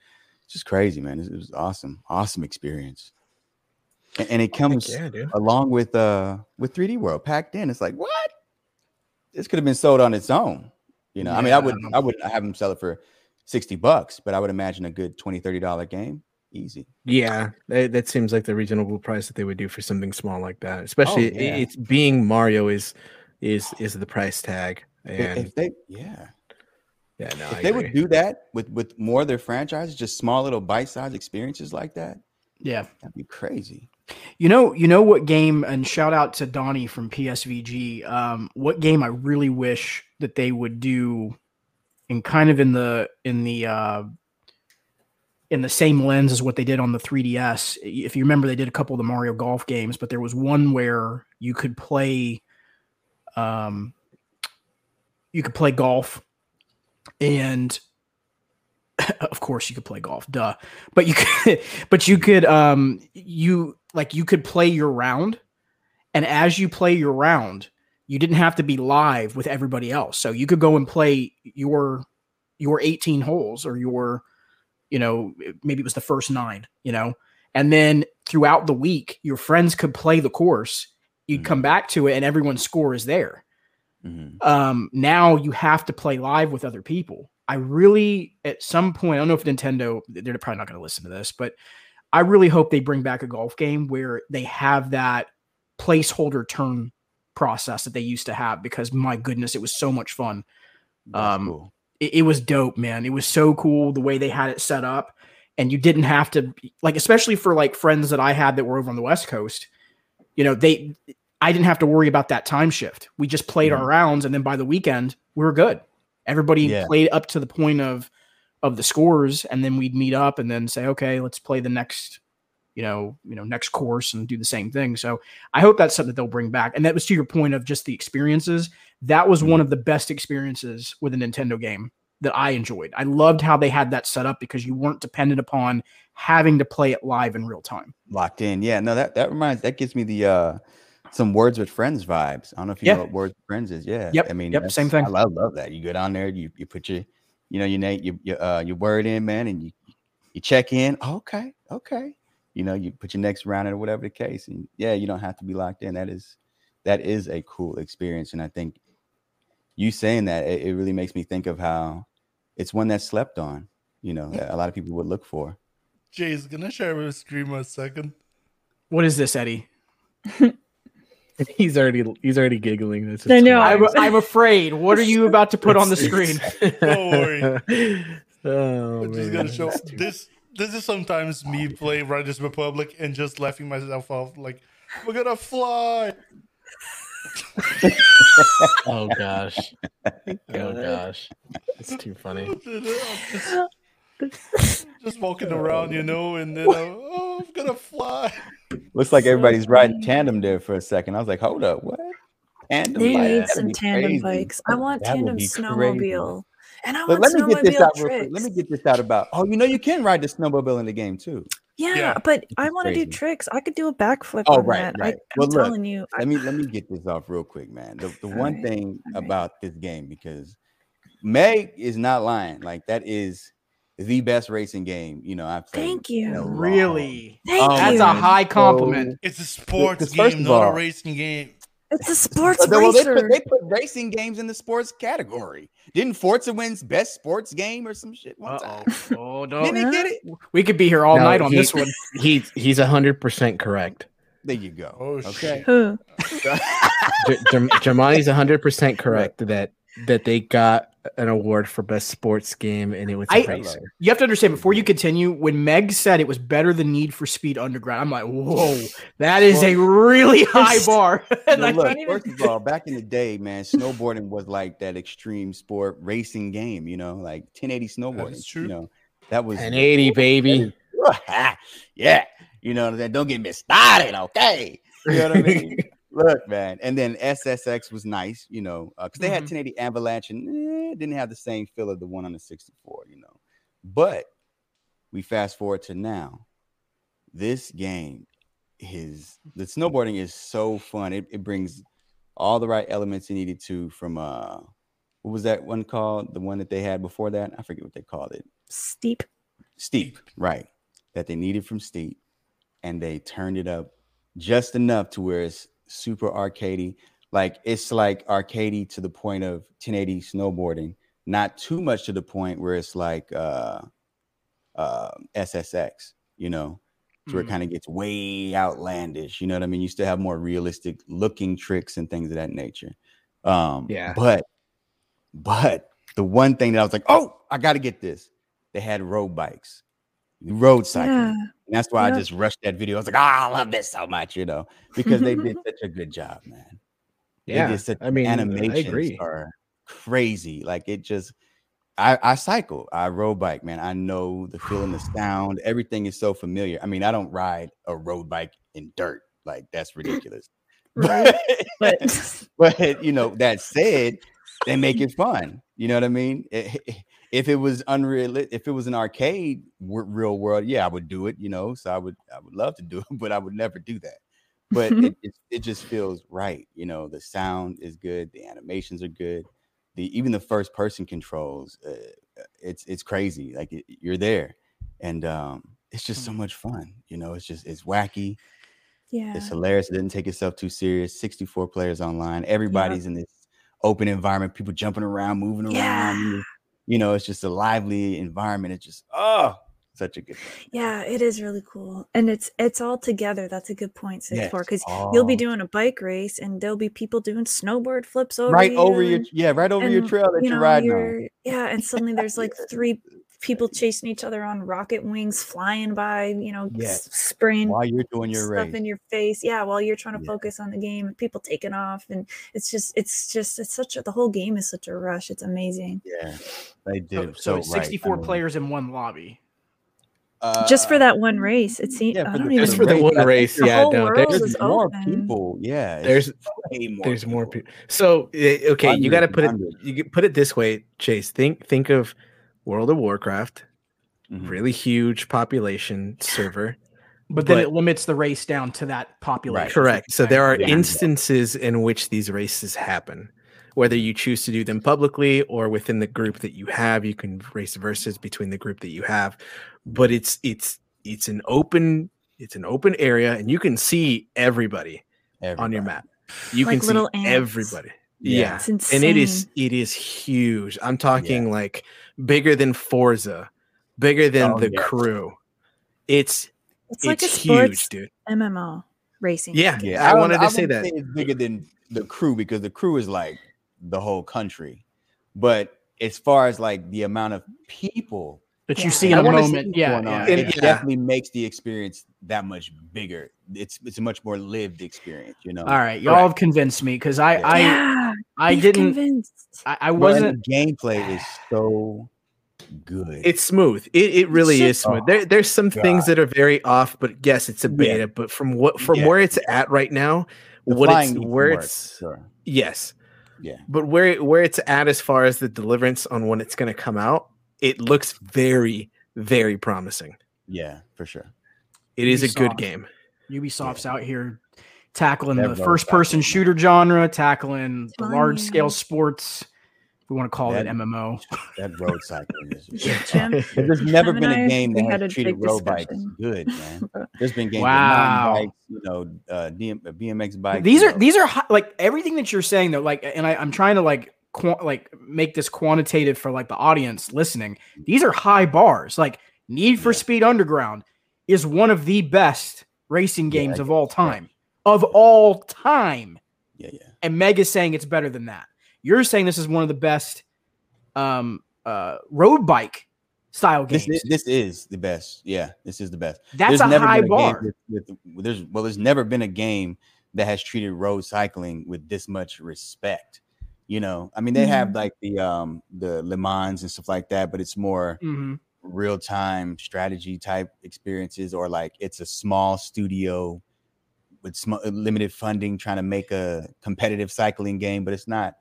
it's just crazy, man. It, was awesome, awesome experience, and, and it comes
yeah,
along with uh with 3D World packed in. It's like what? This could have been sold on its own. You know, I mean, I would I would have them sell it for 60 bucks, but I would imagine a good 20 30 dollar game, easy.
Yeah, that, that seems like the reasonable price that they would do for something small like that. Especially oh, i-
yeah.
it's being Mario is is is the price tag.
If-
And
if they, yeah,
yeah, no,
if
I
they
agree.
would do that with with more of their franchises, just small little bite sized experiences like that,
Yeah.
that'd be crazy.
You know, you know what game, and shout out to Donnie from PSVG. Um, what game I really wish that they would do, in kind of in the in the uh, in the same lens as what they did on the 3DS. If you remember, they did a couple of the Mario Golf games, but there was one where you could play, um, you could play golf, and of course you could play golf, duh. But you could, but you could, um, you like you could play your round, and as you play your round, you didn't have to be live with everybody else. So you could go and play your your 18 holes or your, you know, maybe it was the first nine, you know, and then throughout the week, your friends could play the course. You'd come back to it, and everyone's score is there
Mhm.
um, now you have to play live with other people. I really, at some point, I don't know if Nintendo, they're probably not going to listen to this, but I really hope they bring back a golf game where they have that placeholder turn process that they used to have because my goodness, it was so much fun. Um,
cool.
It, it was dope, man. It was so cool the way they had it set up. And you didn't have to, like, especially for like friends that I had that were over on the West Coast, you know, they, I didn't have to worry about that time shift. We just played our rounds, and then by the weekend, we were good. Everybody
Yeah.
played up to the point of of the scores, and then we'd meet up and then say, okay, let's play the next, you know, you know, next course and do the same thing. So I hope that's something that they'll bring back. And that was to your point of just the experiences. That was one of the best experiences with a Nintendo game that I enjoyed. I loved how they had that set up because you weren't dependent upon having to play it live in real time.
locked in. Yeah, no, that that reminds that gives me the uh some words with friends vibes. I don't know if you
Yeah.
know what words with friends is. Yeah.
Yep,
I mean,
yep, same thing.
I love, love that. You go down there, you you put your, you know, your name, your your uh your word in, man, and you you check in. Okay, okay. You know, you put your next round in or whatever the case. And yeah, you don't have to be locked in. That is that is a cool experience. And I think you saying that it, it really makes me think of how it's one that's slept on, you know, that a lot of people would look for.
Jay's gonna share my screen a second.
What is this, Eddie?
he's already he's already giggling. This
I know.
I'm, I'm afraid. What are you about to put on the screen?
Don't worry.
oh, oh
I'm just
man.
gonna show this. This is sometimes me oh, playing Riders Republic and just laughing myself off, like we're gonna fly.
Oh gosh. Oh gosh. It's too funny.
Just, just walking around, you know, and then uh, oh, I'm gonna fly.
Looks like everybody's riding tandem there for a second. I was like, hold up, what? Tandem
They
bike?
need some tandem
crazy.
bikes. I want
That
tandem
be crazy.
snowmobile. And I
But
want
let me get this
snowmobile
out real quick.
tricks.
Let me get this out about. Oh, you know you can ride the snowmobile in the game too.
yeah,
Yeah.
but I want to do tricks. I could do a backflip
Oh,
on
right,
that.
right.
I,
Well,
I'm
look,
telling you.
Let me let me get this off real quick, man. The the one
Alright,
thing
alright.
about this game because Meg is not lying. Like that is the best racing game. You know, I've played.
Thank you.
a
Really?
Thank
Oh,
That's
you.
a high compliment.
It's a sports
Because first
game,
of
not a racing game.
It's a sports
Well, they put, they put racing games in the sports category. Didn't Forza wins best sports game or some shit one
Uh-oh.
time?
Oh,
Didn't
no.
get it?
We could be here all
No,
night on
he-
this one.
He he's hundred percent correct.
There you go.
Oh,
okay.
shit.
Who?
J- Germani's hundred percent correct that that they got an award for best sports game and it was a
I-
racer.
You have to understand before you continue. When Meg said it was better than Need for Speed Underground, I'm like, whoa, that is a really high bar. and
No,
I
look,
even-
first of all, back in the day, man, snowboarding was like that extreme sport racing game, you know, like 1080 snowboarding.
true.
You know, that was
1080 baby.
yeah. You know, that don't get me started, okay. You know what I mean? Look, man. And then SSX was nice, you know, because they had
Mhm.
1080 Avalanche and eh, didn't have the same feel of the one on the 64, you know. But we fast forward to now. This game is the snowboarding is so fun. It, it brings all the right elements you needed to from uh what was that one called? The one that they had before that? I forget what they called it.
Steep.
Steep, right? That they needed from Steep, and they turned it up just enough to where it's super arcadey. Like it's like arcadey to the point of 1080 snowboarding, not too much to the point where it's like uh, uh, SSX, you know, to where it
Mm.
kind of gets way outlandish. You know what I mean? You still have more realistic looking tricks and things of that nature. Um,
Yeah.
But, but the one thing that I was like, oh, I got to get this. They had road bikes, road cycling.
Yeah.
And that's why
Yep.
I just rushed that video. I was like, oh, I love this so much, you know, because they did such a good job, man.
Yeah,
They did such
I mean, I
animations
agree.
are crazy. Like it just I, I cycle, I road bike, man. I know the feeling, the sound, everything is so familiar. I mean, I don't ride a road bike in dirt. Like that's ridiculous.
Right.
But,
But
but you know, that said, they make it fun. You know what I mean? I- If it was unreal, if it was an arcade real world, yeah, I would do it. You know, so I would, I would love to do it, but I would never do that. But it, it, it just feels right. You know, the sound is good, the animations are good, the even the first person controls. Uh, it's it's crazy. Like it, you're there, and um, it's just so much fun. You know, it's just it's wacky.
yeah.
It's hilarious. It didn't take itself too serious. 64 players online. Everybody's in this open environment, people jumping around, moving around.
Yeah.
You, you know, it's just a lively environment. It's just, oh, such a good thing.
Yeah, it is really cool. And it's it's all together. That's a good point, six
Yes,
four. Because you'll be doing a bike race and there'll be people doing snowboard flips over
right
you
over your, yeah, right over your trail that
you
you're
know,
riding
Yeah, and suddenly there's like three people chasing each other on rocket wings, flying by, you know, s-
Yes,
spraying
While you're doing your
stuff
race.
in your face. Yeah, while you're trying to
Yeah.
focus on the game, people taking off, and it's just, it's just, it's such a. The whole game is such a rush. It's amazing.
yeah, they do.
So, so
so,
it's
right.
64
I mean,
players in one lobby.
just for
uh,
that one race, it seems.
yeah,
I
for
don't
the-
even.
Just for the
race,
one race,
the
yeah, no, there's,
There's more
open.
people. Yeah,
There's-
way more
there's more
people.
people. So eh, okay, you got to put it. You get- put it this way, Chase. Think think of World of Warcraft,
Mhm.
really huge population server.
But then
But-
it limits the race down to that population.
Correct. So there are
Yeah.
instances in which these races happen. Whether you choose to do them publicly or within the group that you have, you can race versus between the group that you have. But it's it's it's an open it's an open area and you can see everybody on your map. You
Like
can see
ants.
everybody.
Yeah.
Yeah.
It's
And it is it is huge. I'm talking like bigger than Forza, bigger than
Oh,
the
yes.
crew. It's
It's like a
it's
sports
huge, dude.
MMO racing.
Yeah,
Yeah,
I
don't-
wanted to say
wouldn't
that.
it's bigger than the crew because the crew is like the whole country. But as far as like the amount of people,
That you
Yeah.
see in a moment.
what's
Yeah. yeah,
it
yeah.
definitely makes the experience that much bigger it's it's a much more lived experience. You know.
All right, y'all have convinced me because I I
yeah,
I didn't
convinced.
I, I wasn't
the gameplay is so good.
It's smooth. It, it really is smooth.
Oh,
there, there's some things that are very off, but yes, it's a
Yeah.
beta. But from what from
Yeah.
where it's at right now,
The
what it's where it's
sure.
yes,
Yeah.
but where where it's at as far as the deliverance on when it's going to come out, it looks very very promising.
Yeah, for sure.
It is a
Ubisoft.
good game.
Ubisoft's out here tackling
That
the first person shooter genre, tackling the large scale sports. If we want to call
That-
it MMO.
That road cycling is.
Yeah, Jim.
There's never
Jim
been a game that
had
has
a
treated
big
road bikes good, man. There's been games
Wow.
with bikes, you know, uh, DM, uh, BMX bikes.
these are
know.
these are hi- like everything that you're saying though. Like, and I, I'm trying to like qua- like make this quantitative for like the audience listening. These are high bars. Like Need for
Yeah.
Speed Underground is one of the best racing games
I
of all
right.
time. Of all time.
Yeah, yeah.
and Meg is saying it's better than that. You're saying this is one of the best um uh road bike style games.
This is, this is the best. Yeah, this is the best.
That's a high
been
bar.
game with, with there's well, there's never been a game that has treated road cycling with this much respect. You know, I mean, they have
Mm-hmm.
like the um the Le Mans and stuff like that, but it's more
Mhm.
Real time strategy type experiences, or like it's a small studio with sm- limited funding trying to make a competitive cycling game, but it's not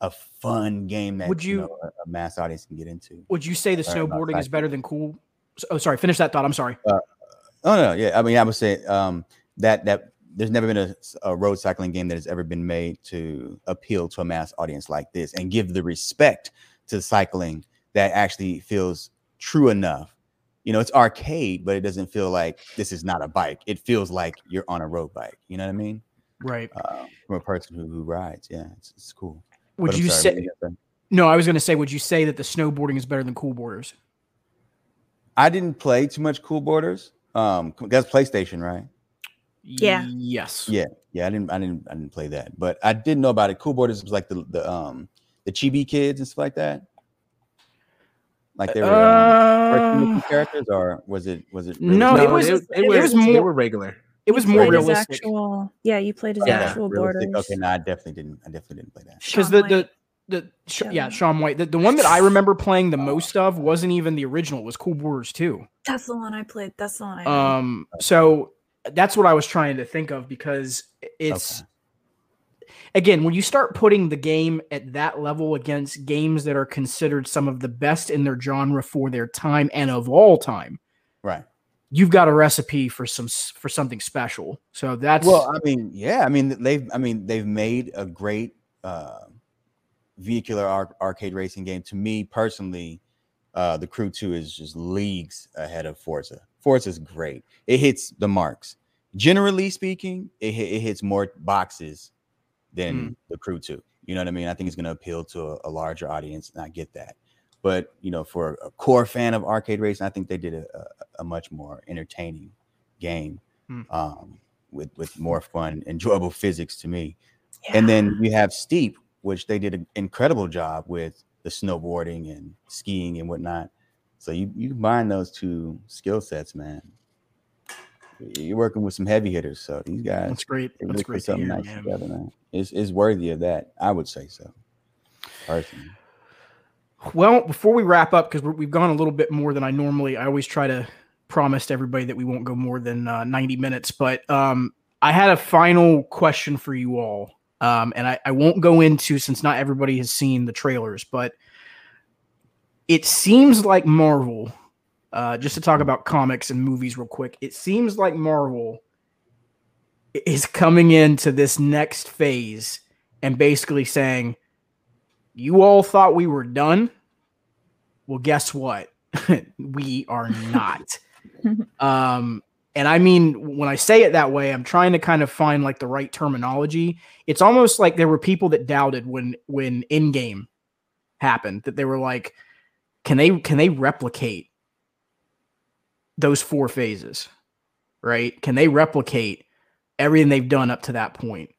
a fun game that
Would
you,
you-
know, a, a mass audience can get into.
Would you say the snowboarding is better than cool? Oh, sorry. Finish that thought. I'm sorry.
Oh no, yeah. I mean, I would say um, that that there's never been a, a road cycling game that has ever been made to appeal to a mass audience like this and give the respect to cycling that actually feels true enough. You know, it's arcade, but it doesn't feel like this is not a bike. It feels like you're on a road bike. You know what I mean?
Right.
Uh, from a person who, who rides, yeah, it's, it's cool.
Would
But
you
sorry,
say?
what were you gonna say?
No, I was going to say. Would you say that the snowboarding is better than Cool Boarders?
I didn't play too much Cool Boarders. Um, that's PlayStation, right?
Yeah.
Yes.
Yeah, yeah, I didn't, I didn't, I didn't play that, but I did know about it. Cool Boarders was like the the um the chibi kids and stuff like that. Like they were um,
Uh,
characters, or was it was it?
No, it was-
it,
it
was,
was
they
more-
were regular.
it was more
played
realistic
Actual, yeah, you played as
Yeah,
actual
realistic.
borders.
Okay, no, I definitely didn't. I definitely didn't play that.
because the the the sh- yeah
Shaun.
Sean White the, the one that I remember playing the most of wasn't even the original. It was Cool Boarders too.
That's the one I played. That's the one I. had.
Um, so that's what I was trying to think of because it's again when you start putting the game at that level against games that are considered some of the best in their genre for their time and of all time,
Right.
you've got a recipe for some for something special. So that's
Well, I mean, yeah, I mean they've I mean they've made a great uh vehicular ar- arcade racing game. To me personally, uh the Crew 2 is just leagues ahead of Forza. Forza is great. It hits the marks. Generally speaking, it, it hits more boxes than the Crew 2. You know what I mean? I think it's going to appeal to a, a larger audience, and I get that. But you know, for a core fan of arcade racing, I think they did a, a, a much more entertaining game
Hmm.
um, with with more fun, enjoyable physics to me. And then you have Steep, which they did an incredible job with the snowboarding and skiing and whatnot. So you you combine those two skill sets, man. You're working with some heavy hitters, so these guys
that's great. That's great to
something
hear,
nice
man.
together, man. It's, it's worthy of that. I would say so. Personally.
Well, before we wrap up, because we've gone a little bit more than I normally, I always try to promise to everybody that we won't go more than uh, 90 minutes. But um, I had a final question for you all. Um, and I, I won't go into since not everybody has seen the trailers, but it seems like Marvel, uh, just to talk about comics and movies real quick, it seems like Marvel is coming into this next phase and basically saying, you all thought we were done. Well, guess what? we are not. um, and I mean, when I say it that way, I'm trying to kind of find like the right terminology. It's almost like there were people that doubted when when in game happened that they were like, can they can they replicate those four phases? Right? Can they replicate everything they've done up to that point?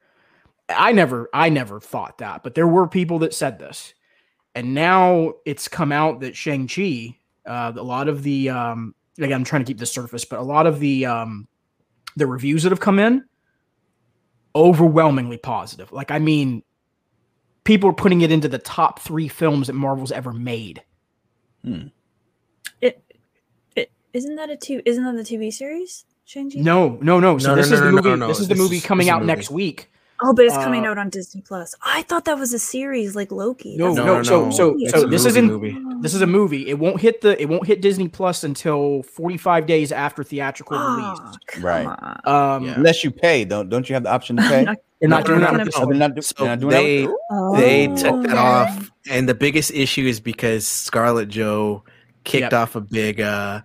I never I never thought that, but there were people that said this. And now it's come out that Shang-Chi, uh, a lot of the um again, I'm trying to keep the surface, but a lot of the um the reviews that have come in overwhelmingly positive. Like I mean, people are putting it into the top three films that Marvel's ever made.
It isn't that a two? Isn't that the TV series? Shang-Chi?
No, no, no. So
No, no,
this
no,
is the
no, no,
movie.
no.
This is the
This
movie
is-
coming
this is a
out
movie.
next week.
Oh, but it's coming
Uh,
out on Disney Plus. I thought that was a series like Loki.
No,
That's
no,
not-
so so
It's
so
a
this is
movie
in
movie.
this is a movie. It won't hit the it won't hit Disney Plus until 45 days after theatrical
Oh,
release.
Right.
Um
Yeah.
Unless you pay, don't don't you have the option to pay?
They're not
No,
doing that
no,
with
no,
this one.
they're not,
So
they're not doing
they
that
they
Oh.
took that off, and the biggest issue is because Scarlett Joe kicked
Yep.
off a big. uh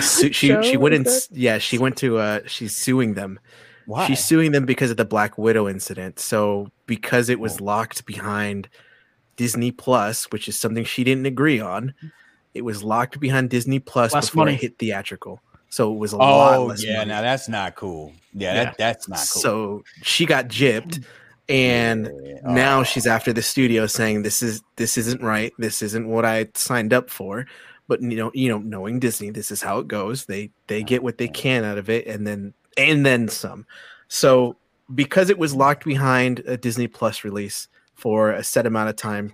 su- she
Joe,
she went
is
and yeah she went to uh she's suing them.
Why?
She's suing them because of the Black Widow incident. So because it was locked behind Disney Plus, which is something she didn't agree on, it was locked behind Disney Plus
Less
before
money.
it hit theatrical. So it was a lot
oh
less
yeah,
money.
now that's not cool. Yeah,
Yeah.
That, that's not cool.
So she got gypped, and
Yeah.
now
Oh.
she's after the studio saying this is this isn't right. This isn't what I signed up for. But you know, you know, knowing Disney, this is how it goes. They they get what they can out of it, and then and then some. So because it was locked behind a Disney Plus release for a set amount of time,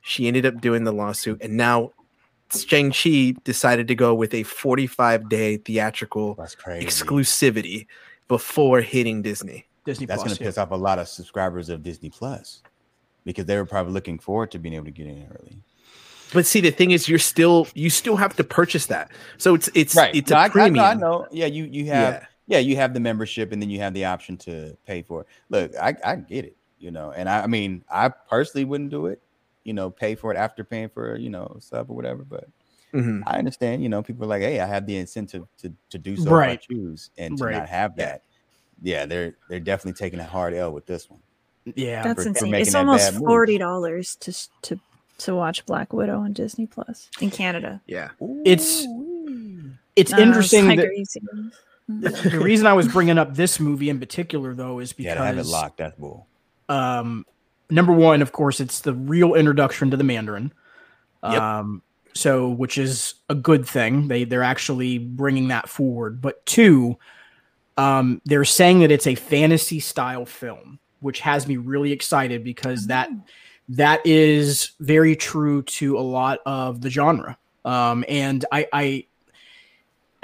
she ended up doing the lawsuit, and now Shang Chi decided to go with a 45 day theatrical exclusivity before hitting Disney.
Disney
That's going to
yeah.
piss off a lot of subscribers of Disney Plus because they were probably looking forward to being able to get in early.
But see, the thing is, you're still you still have to purchase that. So it's it's it's
No,
a
I- I,
premium.
know, I know. Yeah, you you have
Yeah.
yeah. you have the membership and then you have the option to pay for it. Look, I I get it, you know, and I, I mean I personally wouldn't do it, you know, pay for it after paying for you know sub or whatever. But
Mhm.
I understand, you know, people are like, hey, I have the incentive to to do so
Right.
if I choose and to
Right.
not have that. Yeah, they're they're definitely taking a hard L with this one.
Yeah.
That's
for- for
insane.
making
It's almost forty dollars to to to watch Black Widow on Disney Plus in Canada.
Yeah.
It's it's
Uh,
interesting
like,
that
are you serious?
the reason I was bringing up this movie in particular though is because
Yeah, to have it locked. That's bull.
um number one of course it's the real introduction to the mandarin
Yep.
um so which is a good thing they they're actually bringing that forward but two um they're saying that it's a fantasy style film which has me really excited because that that is very true to a lot of the genre um and i i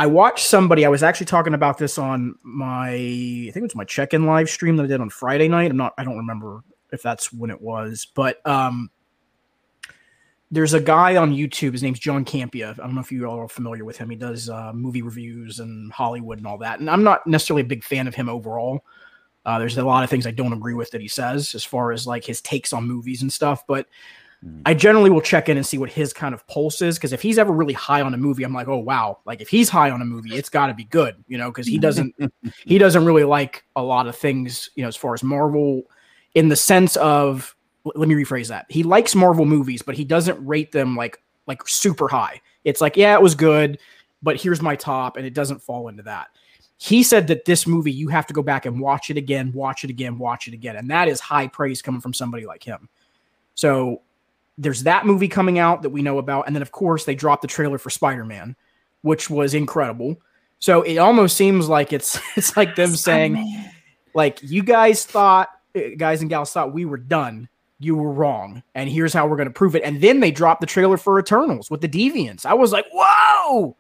I watched somebody. I was actually talking about this on my, I think it was my check-in live stream that I did on Friday night. I'm not, I don't remember if that's when it was, but um, there's a guy on YouTube. His name's John Campea. I don't know if you all are familiar with him. He does uh, movie reviews and Hollywood and all that. And I'm not necessarily a big fan of him overall. Uh, there's a lot of things I don't agree with that he says as far as like his takes on movies and stuff. But
Mhm.
I generally will check in and see what his kind of pulse is because if he's ever really high on a movie, I'm like, oh wow, like if he's high on a movie, it's got to be good, you know, because he doesn't he doesn't really like a lot of things, you know, as far as Marvel, in the sense of let me rephrase that. He likes Marvel movies, but he doesn't rate them like like super high. It's like, yeah, it was good, but here's my top, and it doesn't fall into that. He said that this movie, you have to go back and watch it again, watch it again, watch it again. And that is high praise coming from somebody like him. So there's that movie coming out that we know about. And then, of course, they dropped the trailer for Spider Man, which was incredible. So it almost seems like it's it's like them saying,
Spider-Man.
like you guys thought uh, guys and gals thought we were done you were wrong and here's how we're going to prove it and then they dropped the trailer for eternals with the deviants i was like whoa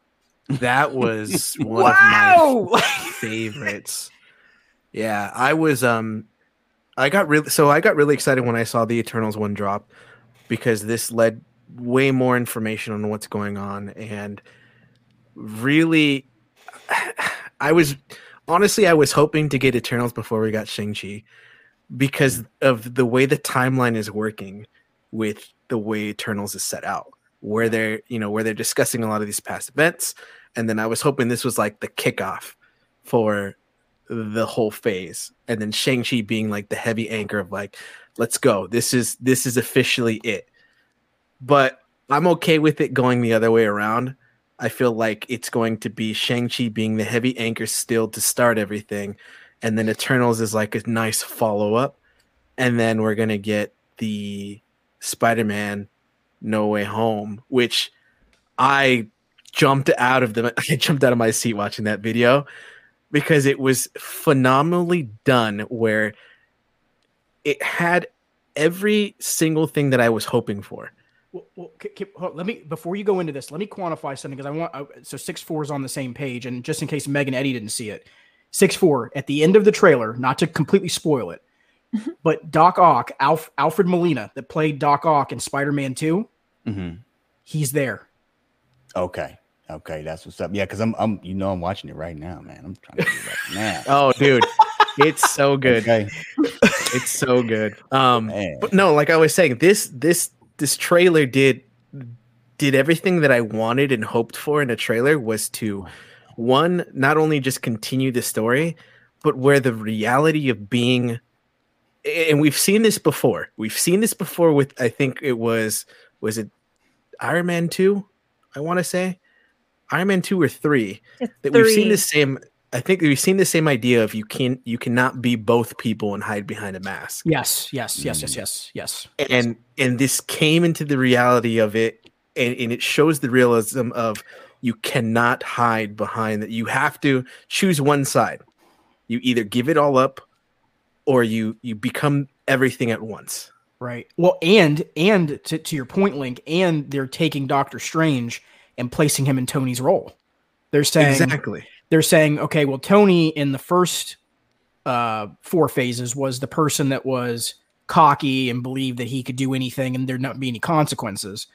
That was one
wow
of my favorites. Yeah, I was um I got really so I got really excited when I saw the Eternals one drop because this led way more information on what's going on and really I was honestly I was hoping to get Eternals before we got Shang-Chi because of the way the timeline is working with the way Eternals is set out where they're you know where they're discussing a lot of these past events and then I was hoping this was like the kickoff for the whole phase, and then Shang Chi being like the heavy anchor of like, let's go. This is this is officially it. But I'm okay with it going the other way around. I feel like it's going to be Shang Chi being the heavy anchor still to start everything, and then Eternals is like a nice follow up, and then we're gonna get the Spider Man No Way Home, which I jumped out of the I jumped out of my seat watching that video because it was phenomenally done where it had every single thing that I was hoping for.
Well, well k- k- hold- let me before you go into this, let me quantify something because I want uh, so six four is on the same page, and just in case Meg and Eddie didn't see it, six four at the end of the trailer, not to completely spoil it, but Doc Ock, Alf, Alfred Molina, that played Doc Ock in Spider Man Two,
hmm
he's there.
Okay. Okay, that's what's up. Yeah, because I'm, I'm, you know, I'm watching it right now, man. I'm trying to do that now.
Oh, dude, it's so good.
Okay,
It's so good. Um,
man.
but no, like I was saying, this this this trailer did did everything that I wanted and hoped for in a trailer was to one not only just continue the story, but where the reality of being and we've seen this before. We've seen this before with I think it was was it Iron Man 2, I want to say. Iron Man 2 or 3
It's
that we've seen the same I think we've seen the same idea of you can you cannot be both people and hide behind a mask.
Yes, yes, yes, yes, mm. yes, yes.
and and this came into the reality of it and, and it shows the realism of you cannot hide behind that. You have to choose one side. You either give it all up or you you become everything at once.
Right. Well, and and to, to your point, Link, and they're taking Doctor Strange and placing him in Tony's role. They're saying
exactly
they're saying, okay, well, Tony in the first uh, four phases was the person that was cocky and believed that he could do anything and there'd not be any consequences.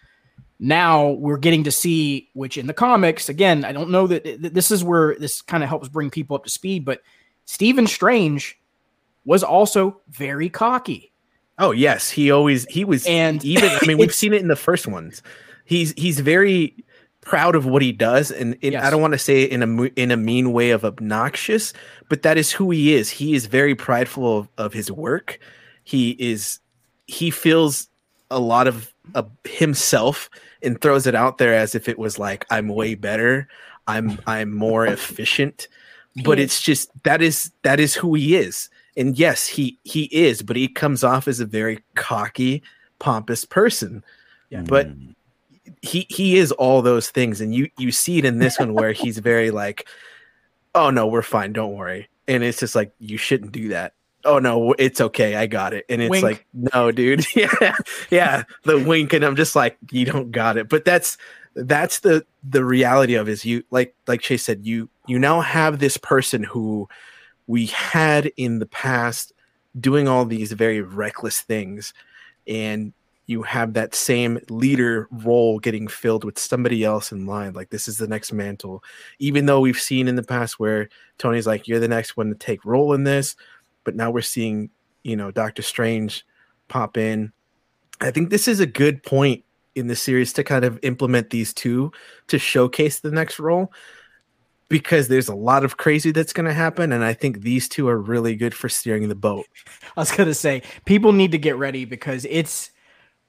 Now we're getting to see, which in the comics, again, I don't know that this is where this kind of helps bring people up to speed, but Stephen Strange was also very cocky.
oh yes he always he was
And
even i mean we've seen it in the first ones he's he's very proud of what he does and, and
Yes.
i don't want to say it in a in a mean way of obnoxious but that is who he is. He is very prideful of, of his work. He is he feels a lot of, of himself and throws it out there as if it was like i'm way better. I'm i'm more efficient. But it's just that is that is who he is. And yes he he is but he comes off as a very cocky pompous person. Yeah. but
Mm.
He he is all those things and you you see it in this one where he's very like oh no we're fine don't worry. And it's just like you shouldn't do that. Oh no it's okay i got it. And it's
Wink.
like no dude. Yeah yeah the wink and i'm just like you don't got it. But that's that's the the reality of is you like like chase said you you now have this person who we had in the past doing all these very reckless things and you have that same leader role getting filled with somebody else in line like this is the next mantle. Even though we've seen in the past where tony's like you're the next one to take role in this but now we're seeing you know doctor strange pop in. I think this is a good point in the series to kind of implement these two to showcase the next role because there's a lot of crazy that's going to happen and i think these two are really good for steering the boat.
I was gonna say people need to get ready because it's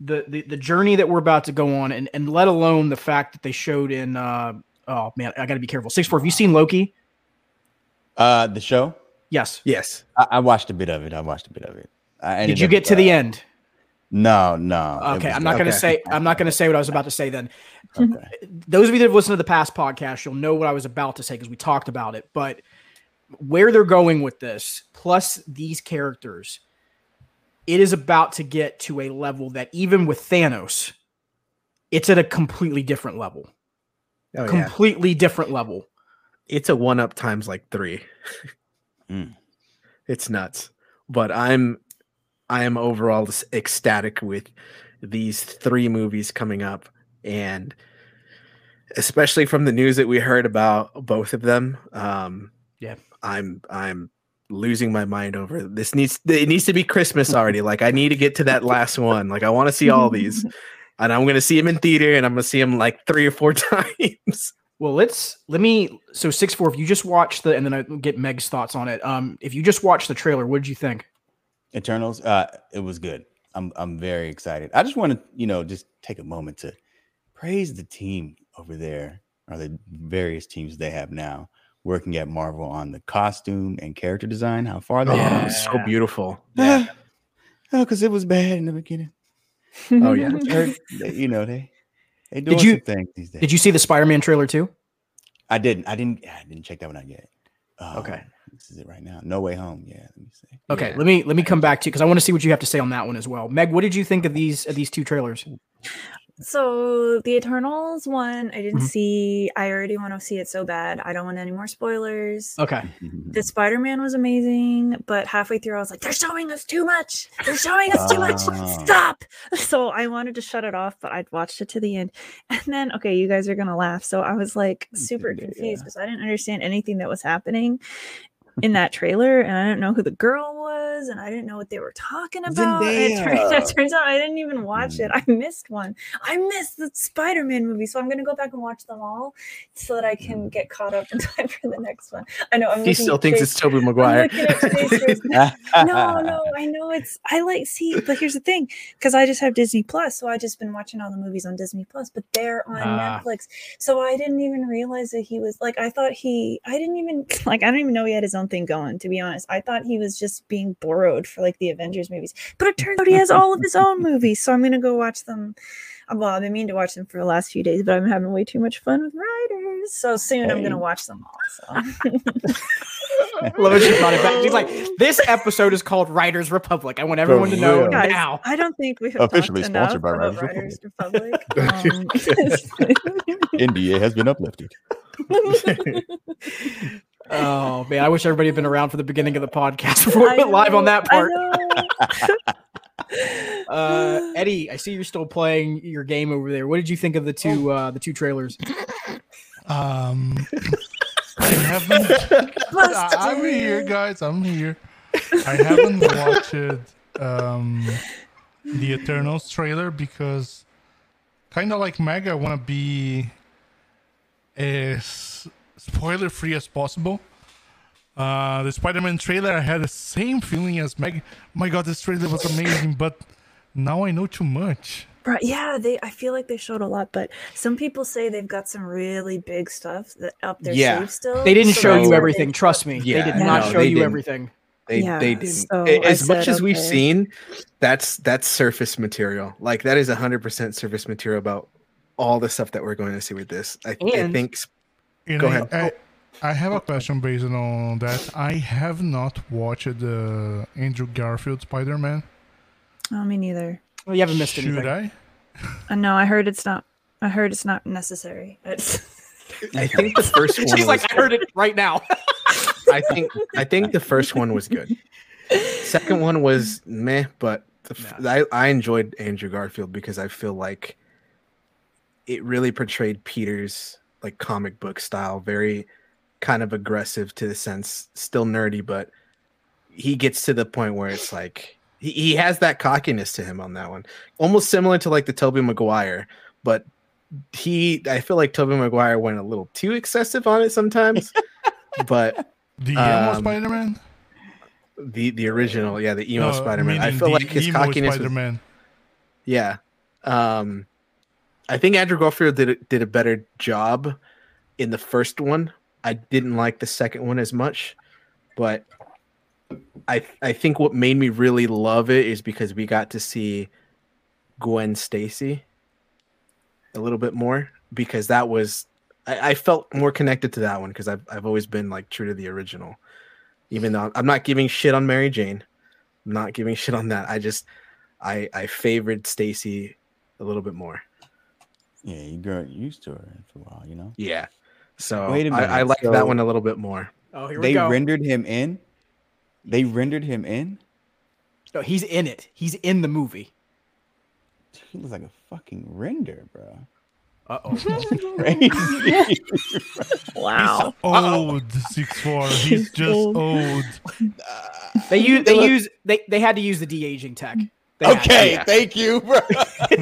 the the, the journey that we're about to go on, and and let alone the fact that they showed in. Uh, oh man, I got to be careful. Six four. Have you seen Loki?
Uh, the show.
Yes.
yes
I, I watched a bit of it. I watched a bit of it. I
Did you
up,
get to the
uh,
end?
No, no.
Okay,
was-
I'm not gonna say. I'm not gonna say what I was about to say. Then
Okay.
those of you that have listened to the past podcast, you'll know what I was about to say because we talked about it. But where they're going with this, plus these characters, it is about to get to a level that even with Thanos, it's at a completely different level.
oh, yeah.
completely different level.
it's a one up times like three.
Mm.
It's nuts. But I'm I am overall just ecstatic with these three movies coming up and especially from the news that we heard about both of them. Um
Yeah.
I'm I'm losing my mind over this needs it needs to be Christmas already. like I need to get to that last one. Like I want to see all these. And I'm gonna see him in theater and I'm gonna see him like three or four times.
Well, let's let me so six four. If you just watch the and then I get Meg's thoughts on it. Um, if you just watch the trailer, what did you think?
Eternals. Uh, it was good. I'm I'm very excited. I just want to, you know, just take a moment to praise the team over there, or the various teams they have now working at Marvel on the costume and character design. How far they
Oh,
are.
so beautiful.
oh, because it was bad in the beginning.
Oh yeah.
You know they they doing
you-
some things these days.
Did you see the Spider Man trailer too?
I didn't. I didn't. I didn't check that one out yet. Oh,
Okay.
This is it right now. No way home. Yeah. Let me see.
Okay,
Yeah.
let me let me come back to you because I want to see what you have to say on that one as well. Meg, what did you think of these of these two trailers?
So the Eternals one, I didn't
Mhm.
see. I already want to see it so bad. I don't want any more spoilers.
Okay,
The Spider Man was amazing, but halfway through, I was like, "They're showing us too much. They're showing us too much.
Ah.
Stop!" So I wanted to shut it off, but I'd watched it to the end, and then okay, you guys are gonna laugh. So I was like super confused because I didn't understand anything that was happening in that trailer, and I didn't know who the girl was, and I didn't know what they were talking about. It, turns, it turns out I didn't even watch it. I missed one. I missed the Spider Man movie, so I'm gonna go back and watch them all so that I can get caught up in time for the next one. I know I'm.
He still thinks
Chase-
it's Tobey
I'm
Maguire.
looking at Chase Rose- no, no, I know it's. I like see, but here's the thing, because I just have Disney Plus, so I just been watching all the movies on Disney Plus, but they're on
Ah.
Netflix, so I didn't even realize that he was like. I thought he. I didn't even like. I don't even know he had his own thing going. To be honest, I thought he was just being borrowed for like the Avengers movies, but it turns out he has all of his own movies. So I'm gonna go watch them. uh, Well, I've been meaning to watch them for the last few days, but I'm having way too much fun with Riders. So soon I'm gonna watch them all. So.
love it. She brought it back. She's like, this episode is called Riders Republic. I want everyone to know.
Guys,
now.
I don't think we have
Officially
talked
sponsored by
about
Riders
Riders Republic. Um,
NDA has been uplifted.
Oh man, I wish everybody had been around for the beginning of the podcast before we went live on that part. Uh, Eddie, I see you're still playing your game over there. What did you think of the two uh, the two trailers?
Um, I haven't. I- I'm here, guys. I'm here. I haven't watched um, the Eternals trailer because, kind of like Meg, I want to be as spoiler free as possible. Uh, the Spider-Man trailer, I had the same feeling as Meg. My God, this trailer was amazing, but now I know too much.
Right, yeah, they. I feel like they showed a lot, but some people say they've got some really big stuff that up their
Yeah.
sleeve still.
They didn't
so
show you everything.
they-
Trust me,
Yeah,
they did
no,
not show you
didn't.
everything.
They
Yeah,
they didn't.
so
A-
I
as much
said,
as we've seen, that's that's surface material. Like that is hundred percent surface material about all the stuff that we're going to see with this. I, I think s-
You
Go
know,
ahead.
I, I have a question based on that. I have not watched the Andrew Garfield Spider Man.
Oh, me neither.
Well, you haven't missed
Should
anything.
I?
Uh, no, I heard it's not. I heard it's not necessary. It's,
I think the first one.
She's
was
like, I heard it right now.
I think I think the first one was good. Second one was meh, but the, f I I enjoyed Andrew Garfield because I feel like it really portrayed Peter's like comic book style, very kind of aggressive to the sense, still nerdy, but he gets to the point where it's like he, he has that cockiness to him on that one, almost similar to like the Tobey Maguire, but he I feel like Tobey Maguire went a little too excessive on it sometimes, but
The emo
Um,
Spider Man?
the the original, yeah, the emo
No,
Spider-Man. I feel like his
emo
cockiness was,
Spider-Man.
yeah. Um I think Andrew Garfield did a, did a better job in the first one. I didn't like the second one as much, but I I think what made me really love it is because we got to see Gwen Stacy a little bit more because that was I, I felt more connected to that one because I've I've always been like true to the original. Even though I'm not giving shit on Mary Jane. I'm not giving shit on that. I just I I favored Stacy a little bit more.
Yeah, you got used to her for a while, you know.
Yeah. So
Wait a
I, I
minute, I
like
so-
that one a little bit more.
Oh, here we
They
go.
rendered him in. They rendered him in.
No, he's in it. He's in the movie.
He looks like a fucking render, bro.
Uh oh.
Crazy.
wow.
Old six four. He's just
old.
old.
they use they use they they had to use the de aging tech. They had to.
okay,
Yeah.
thank you, bro.
they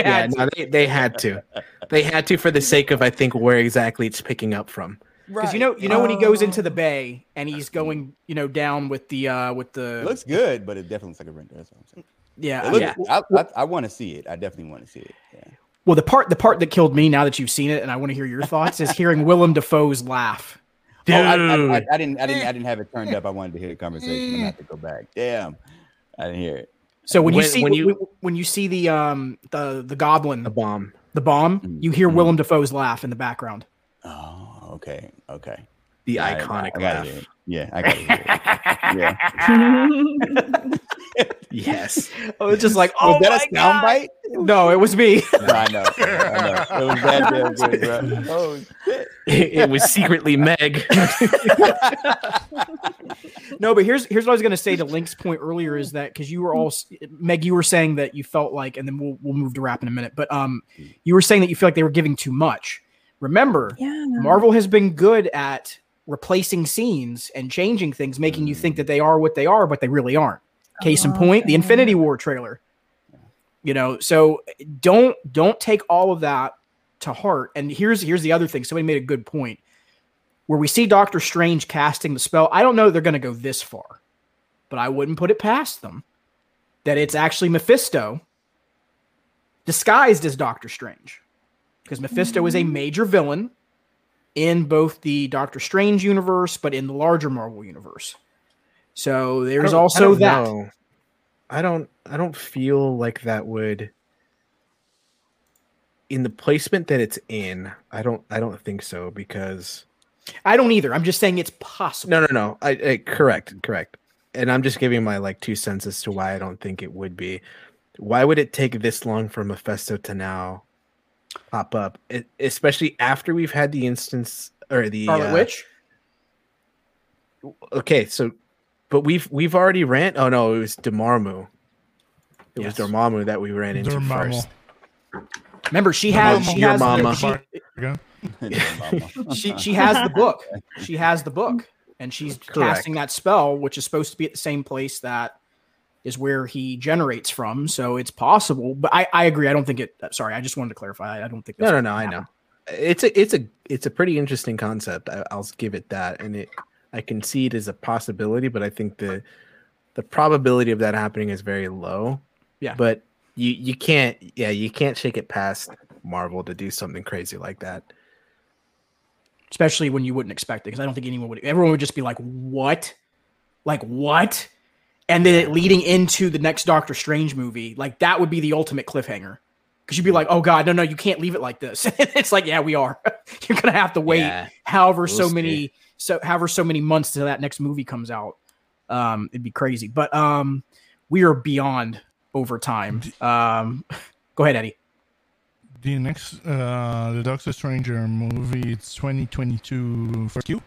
Yeah,
had to.
no, they, they had to. They had to for the sake of I think where exactly it's picking up from.
because you know you know when he goes into the bay and he's going you know down with the uh with the
it looks good, but it definitely looks like a render. That's what I'm saying.
yeah
looks-
yeah.
I, I, I want to see it. I definitely want to see it. Yeah.
Well, the part the part that killed me now that you've seen it and I want to hear your thoughts is hearing Willem Dafoe's laugh.
Oh, I, I, I, I didn't. I didn't. I didn't have it turned up. I wanted to hear the conversation. I'm gonna have to go back. Damn, I didn't hear it.
So when, you see
when
when
you-
you when you see the um the the goblin
The bomb.
the bomb,
Mm,
you hear
mm.
Willem Dafoe's laugh in the background.
Oh, okay, okay.
The
I- I-
iconic
I gotta
laugh.
it. Yeah, I got it. Yeah.
Yes.
I was just like, oh
was that
my
a sound
God.
bite?
No, it was me.
No, I know. I know. It was that damn good, bro. Oh shit.
it, it was secretly Meg.
no, but here's here's what I was going to say to Link's point earlier is that because you were all Meg, you were saying that you felt like, and then we'll we'll move to rap in a minute, but um, you were saying that you feel like they were giving too much. Remember,
yeah.
Marvel has been good at replacing scenes and changing things, making you think that they are what they are, but they really aren't. Case in
Oh,
point, the. Infinity War trailer. You know, so don't don't take all of that to heart. And here's here's the other thing. Somebody made a good point. Where we see Doctor Strange casting the spell, I don't know they're going to go this far, but I wouldn't put it past them that it's actually Mephisto disguised as Doctor Strange. Because Mephisto is a mm-hmm. major villain in both the Doctor Strange universe, but in the larger Marvel universe. So there's
don't- oh, I
also that.
know. I don't. I don't feel like that would. In the placement that it's in, I don't. I don't think so because
I don't either. I'm just saying it's possible.
no, no, no. I, I correct, correct. And I'm just giving my like two cents as to why I don't think it would be. Why would it take this long for Mephisto to now pop up, it, especially after we've had the instance or the
Scarlet
uh,
Witch.
Okay, so but we've we've already ran. Oh no, it was Dormammu. It
Yes.
was Dormammu that we ran into
Dormammu.
first.
Remember, she has she
Your
has
mama.
she,
Again.
she she has the book. She has the book, and she's
Correct.
casting that spell, which is supposed to be at the same place that is where he generates from. So it's possible, but I, I agree. I don't think it. Uh, sorry, I just wanted to clarify. I don't think.
No,
that's
no,
gonna
no. I know. It's a it's a it's a pretty interesting concept. I, I'll give it that, and it I can see it as a possibility, but I think the the probability of that happening is very low.
Yeah.
but you you can't yeah you can't shake it past Marvel to do something crazy like that.
especially when you wouldn't expect it. Because I don't think anyone would. Everyone would just be like, "What? Like what?" And then it leading into the next Doctor Strange movie, like that would be the ultimate cliffhanger. Because you'd be like, "Oh God, no, no, you can't leave it like this." it's like, yeah, we are. You're gonna have to wait,
Yeah.
however
We'll
so
see.
many, so however so many months till that next movie comes out. Um, it'd be crazy. But um, we are beyond over time. Um, go ahead, Eddie.
The next, uh, the Doctor Stranger movie, it's 2022 first Q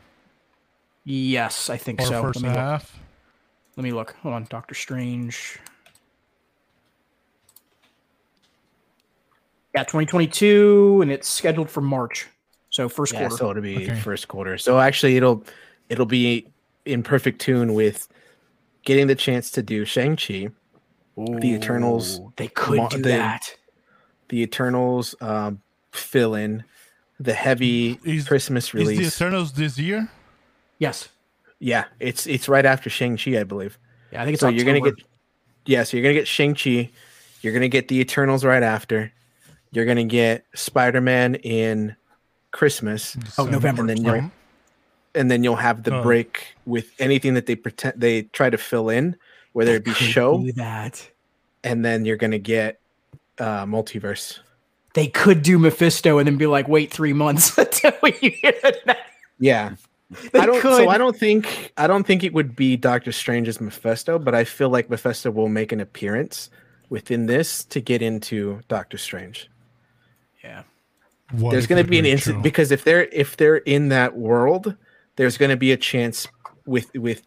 Yes, I think
or
so.
first
Let look.
half.
Let me look. Hold on, Doctor Strange. Yeah, 2022, and it's scheduled for March. So first
Yeah,
quarter.
so it'll be
Okay.
first quarter. So actually, it'll it'll be in perfect tune with getting the chance to do Shang Chi, the Eternals,
They could
Mo-
do
the-
that.
the Eternals um, fill in, the heavy
Is-
Christmas release.
Is the. Eternals this year?
Yes.
yeah, it's it's right after Shang Chi, I believe.
Yeah, I think it's
so you're gonna get yeah, so you're gonna get Shang Chi, you're gonna get the Eternals right after, you're gonna get Spider Man in Christmas,
Oh,
December.
November.
and then
sorry.
you'll and then you'll have the
Oh.
break with anything that they pretend they try to fill in, whether it be show,
do that.
and then you're gonna get uh multiverse.
They could do Mephisto and then be like, wait three months until you hear that.
Yeah.
They
I don't
could.
so I don't think I don't think it would be Doctor Strange's Mephisto, but I feel like Mephisto will make an appearance within this to get into Doctor Strange.
yeah.
What
there's going to be an
were
instant because if they're if they're in that world, there's going to be a chance with with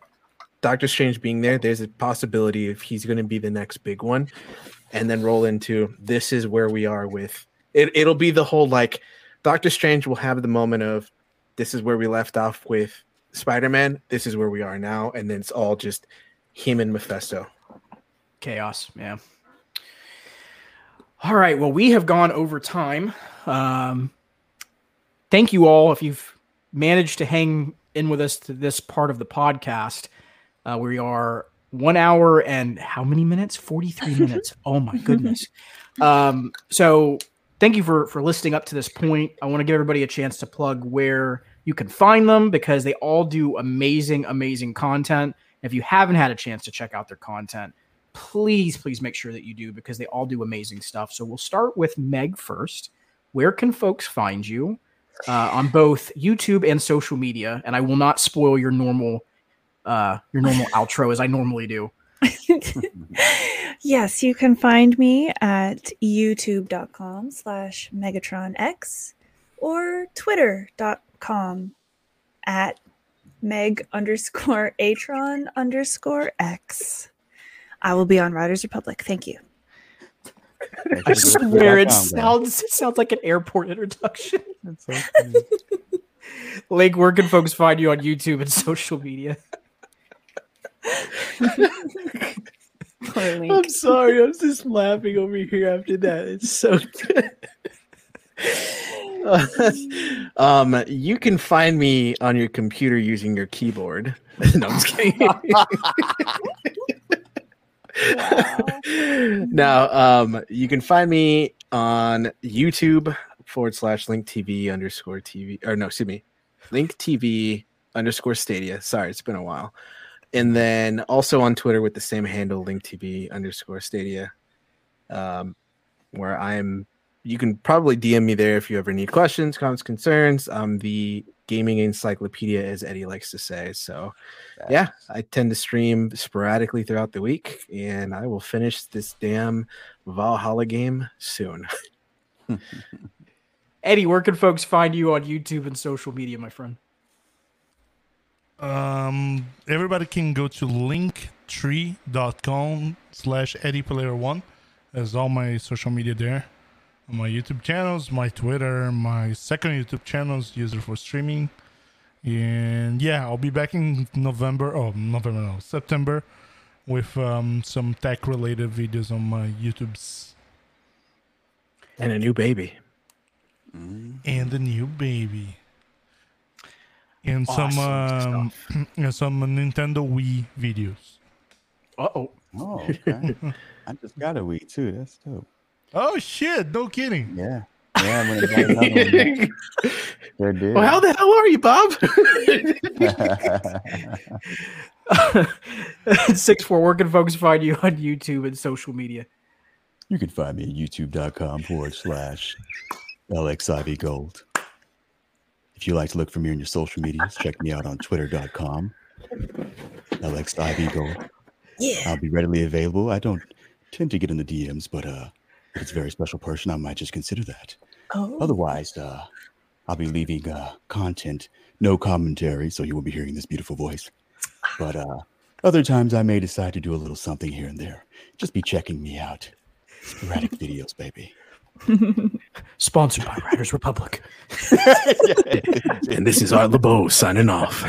Doctor Strange being there. There's a possibility if he's going to be the next big one, and then roll into this is where we are with it. It'll be the whole like Doctor Strange will have the moment of this is where we left off with Spider Man. This is where we are now, and then it's all just him and Mephisto.
chaos yeah all right well we have gone over time um thank you all. If you've managed to hang in with us to this part of the podcast uh, we are one hour and how many minutes? 43 minutes. Oh my goodness. Um so thank you for for listening up to this point. I want to give everybody a chance to plug where you can find them because they all do amazing amazing content. If you haven't had a chance to check out their content please, please make sure that you do because they all do amazing stuff. So we'll start with Meg first. Where can folks find you? uh, on both YouTube and social media, and I will not spoil your normal uh, your normal outro as I normally do.
yes, you can find me at youtube.com slash megatronx or twitter.com at meg underscore atron underscore x. I will be on Riders Republic. Thank you.
I swear it sounds it sounds like an airport introduction. Link, where can folks find you on YouTube and social media?
I'm sorry, I'm just laughing over here after that. It's so good. um, you can find me on your computer using your keyboard. no, I'm just kidding. now, um, you can find me on YouTube forward slash link TV underscore TV or no, excuse me, link TV underscore Stadia. Sorry, it's been a while. And then also on Twitter with the same handle, link TV underscore Stadia, um, where I'm. You can probably DM me there if you ever need questions, comments, concerns. I'm the gaming encyclopedia, as Eddie likes to say. So, yeah, I tend to stream sporadically throughout the week, and I will finish this damn Valhalla game soon.
Eddie, where can folks find you on YouTube and social media, my friend?
Um, everybody can go to linktree.com slash Eddie Player One. There's all my social media there. My YouTube channels, my Twitter, my second YouTube channels, user for streaming. And yeah, I'll be back in November. Oh, November, no, September with um, some tech related videos on my YouTube's
and a new baby.
and a new baby. And
Awesome
some um, and some Nintendo Wii videos.
Uh oh.
Oh, okay. I just got a Wii too. That's dope.
Oh shit! No kidding.
Yeah. Yeah, I'm gonna another one. Sure did.
Well, how the hell are you, Bob?
Six four. Where can folks find you on YouTube and social media?
you can find me at youtube.com forward slash LXIV Gold. If you like to look for me on your social medias, check me out on twitter.com LXIV Gold.
Yeah.
I'll be readily available. I don't tend to get in the DMs, but uh, if it's a very special person, I might just consider that.
Oh.
Otherwise, uh, I'll be leaving uh, content, no commentary, so you won't be hearing this beautiful voice. But uh, other times, I may decide to do a little something here and there. Just be checking me out. Sporadic videos, baby.
Sponsored by Riders Republic.
and this is Art LeBeau signing off.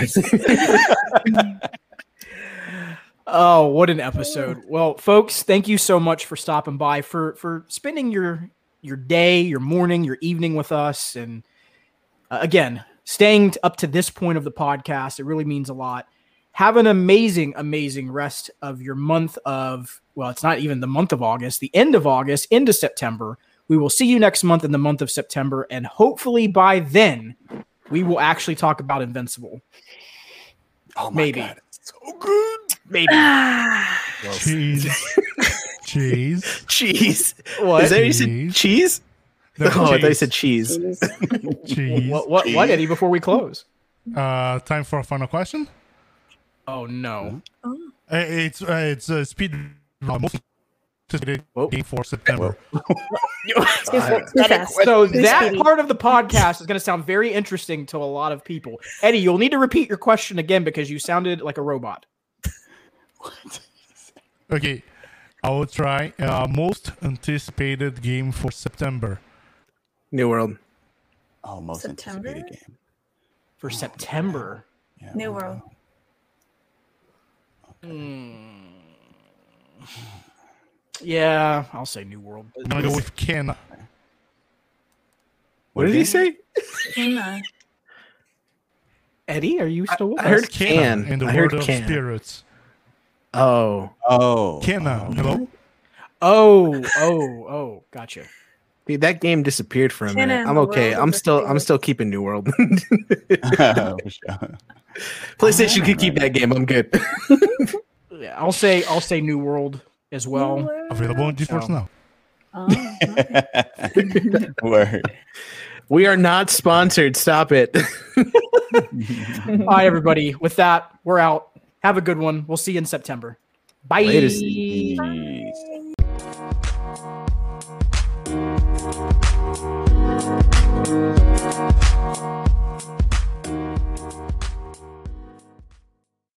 Oh, what an episode. Well, folks, thank you so much for stopping by for for spending your your day, your morning, your evening with us and uh, again, staying up to this point of the podcast. It really means a lot. Have an amazing amazing rest of your month of well, it's not even the month of August, the end of August into September. We will see you next month in the month of September and hopefully by then we will actually talk about Invincible.
Oh my
Maybe.
God. it's So good.
Maybe.
Cheese. cheese.
cheese.
What?
Is that what you said?
Cheese.
Cheese?
No,
oh, I thought you said cheese.
cheese.
What, what, what, Eddie, before we close?
Uh, time for a final question.
Oh, no.
Uh, it's uh, it's a speed most anticipated game for September.
Too, fa-
So that part of the podcast is going to sound very interesting to a lot of people. Eddie, you'll need to repeat your question again because you sounded like a robot.
Okay, I will try. Uh, most anticipated game for September.
New World.
Oh, most
September?
anticipated game.
For September.
Yeah,
New
well,
World.
Yeah, I'll say New World.
I'm gonna go with Ken.
What did he say?
Eddie, are you still with
I
us?
heard
Ken
can.
in the
I
world
heard
of
can.
spirits.
Oh,
Oh.
Kena,
oh,
hello.
Oh, oh, oh, gotcha.
dude, that game disappeared for a
Kena
minute. I'm okay. I'm still. I'm still keeping New World.
Oh, for sure.
PlayStation could keep that game. I'm good.
Yeah, I'll say I'll say New World as well.
Available on GeForce
So-
now.
Oh, okay.
Word.
We are not sponsored. Stop it.
All right, everybody. With that, we're out. Have a good one. We'll see you in September. Bye.
Later.
Jeez.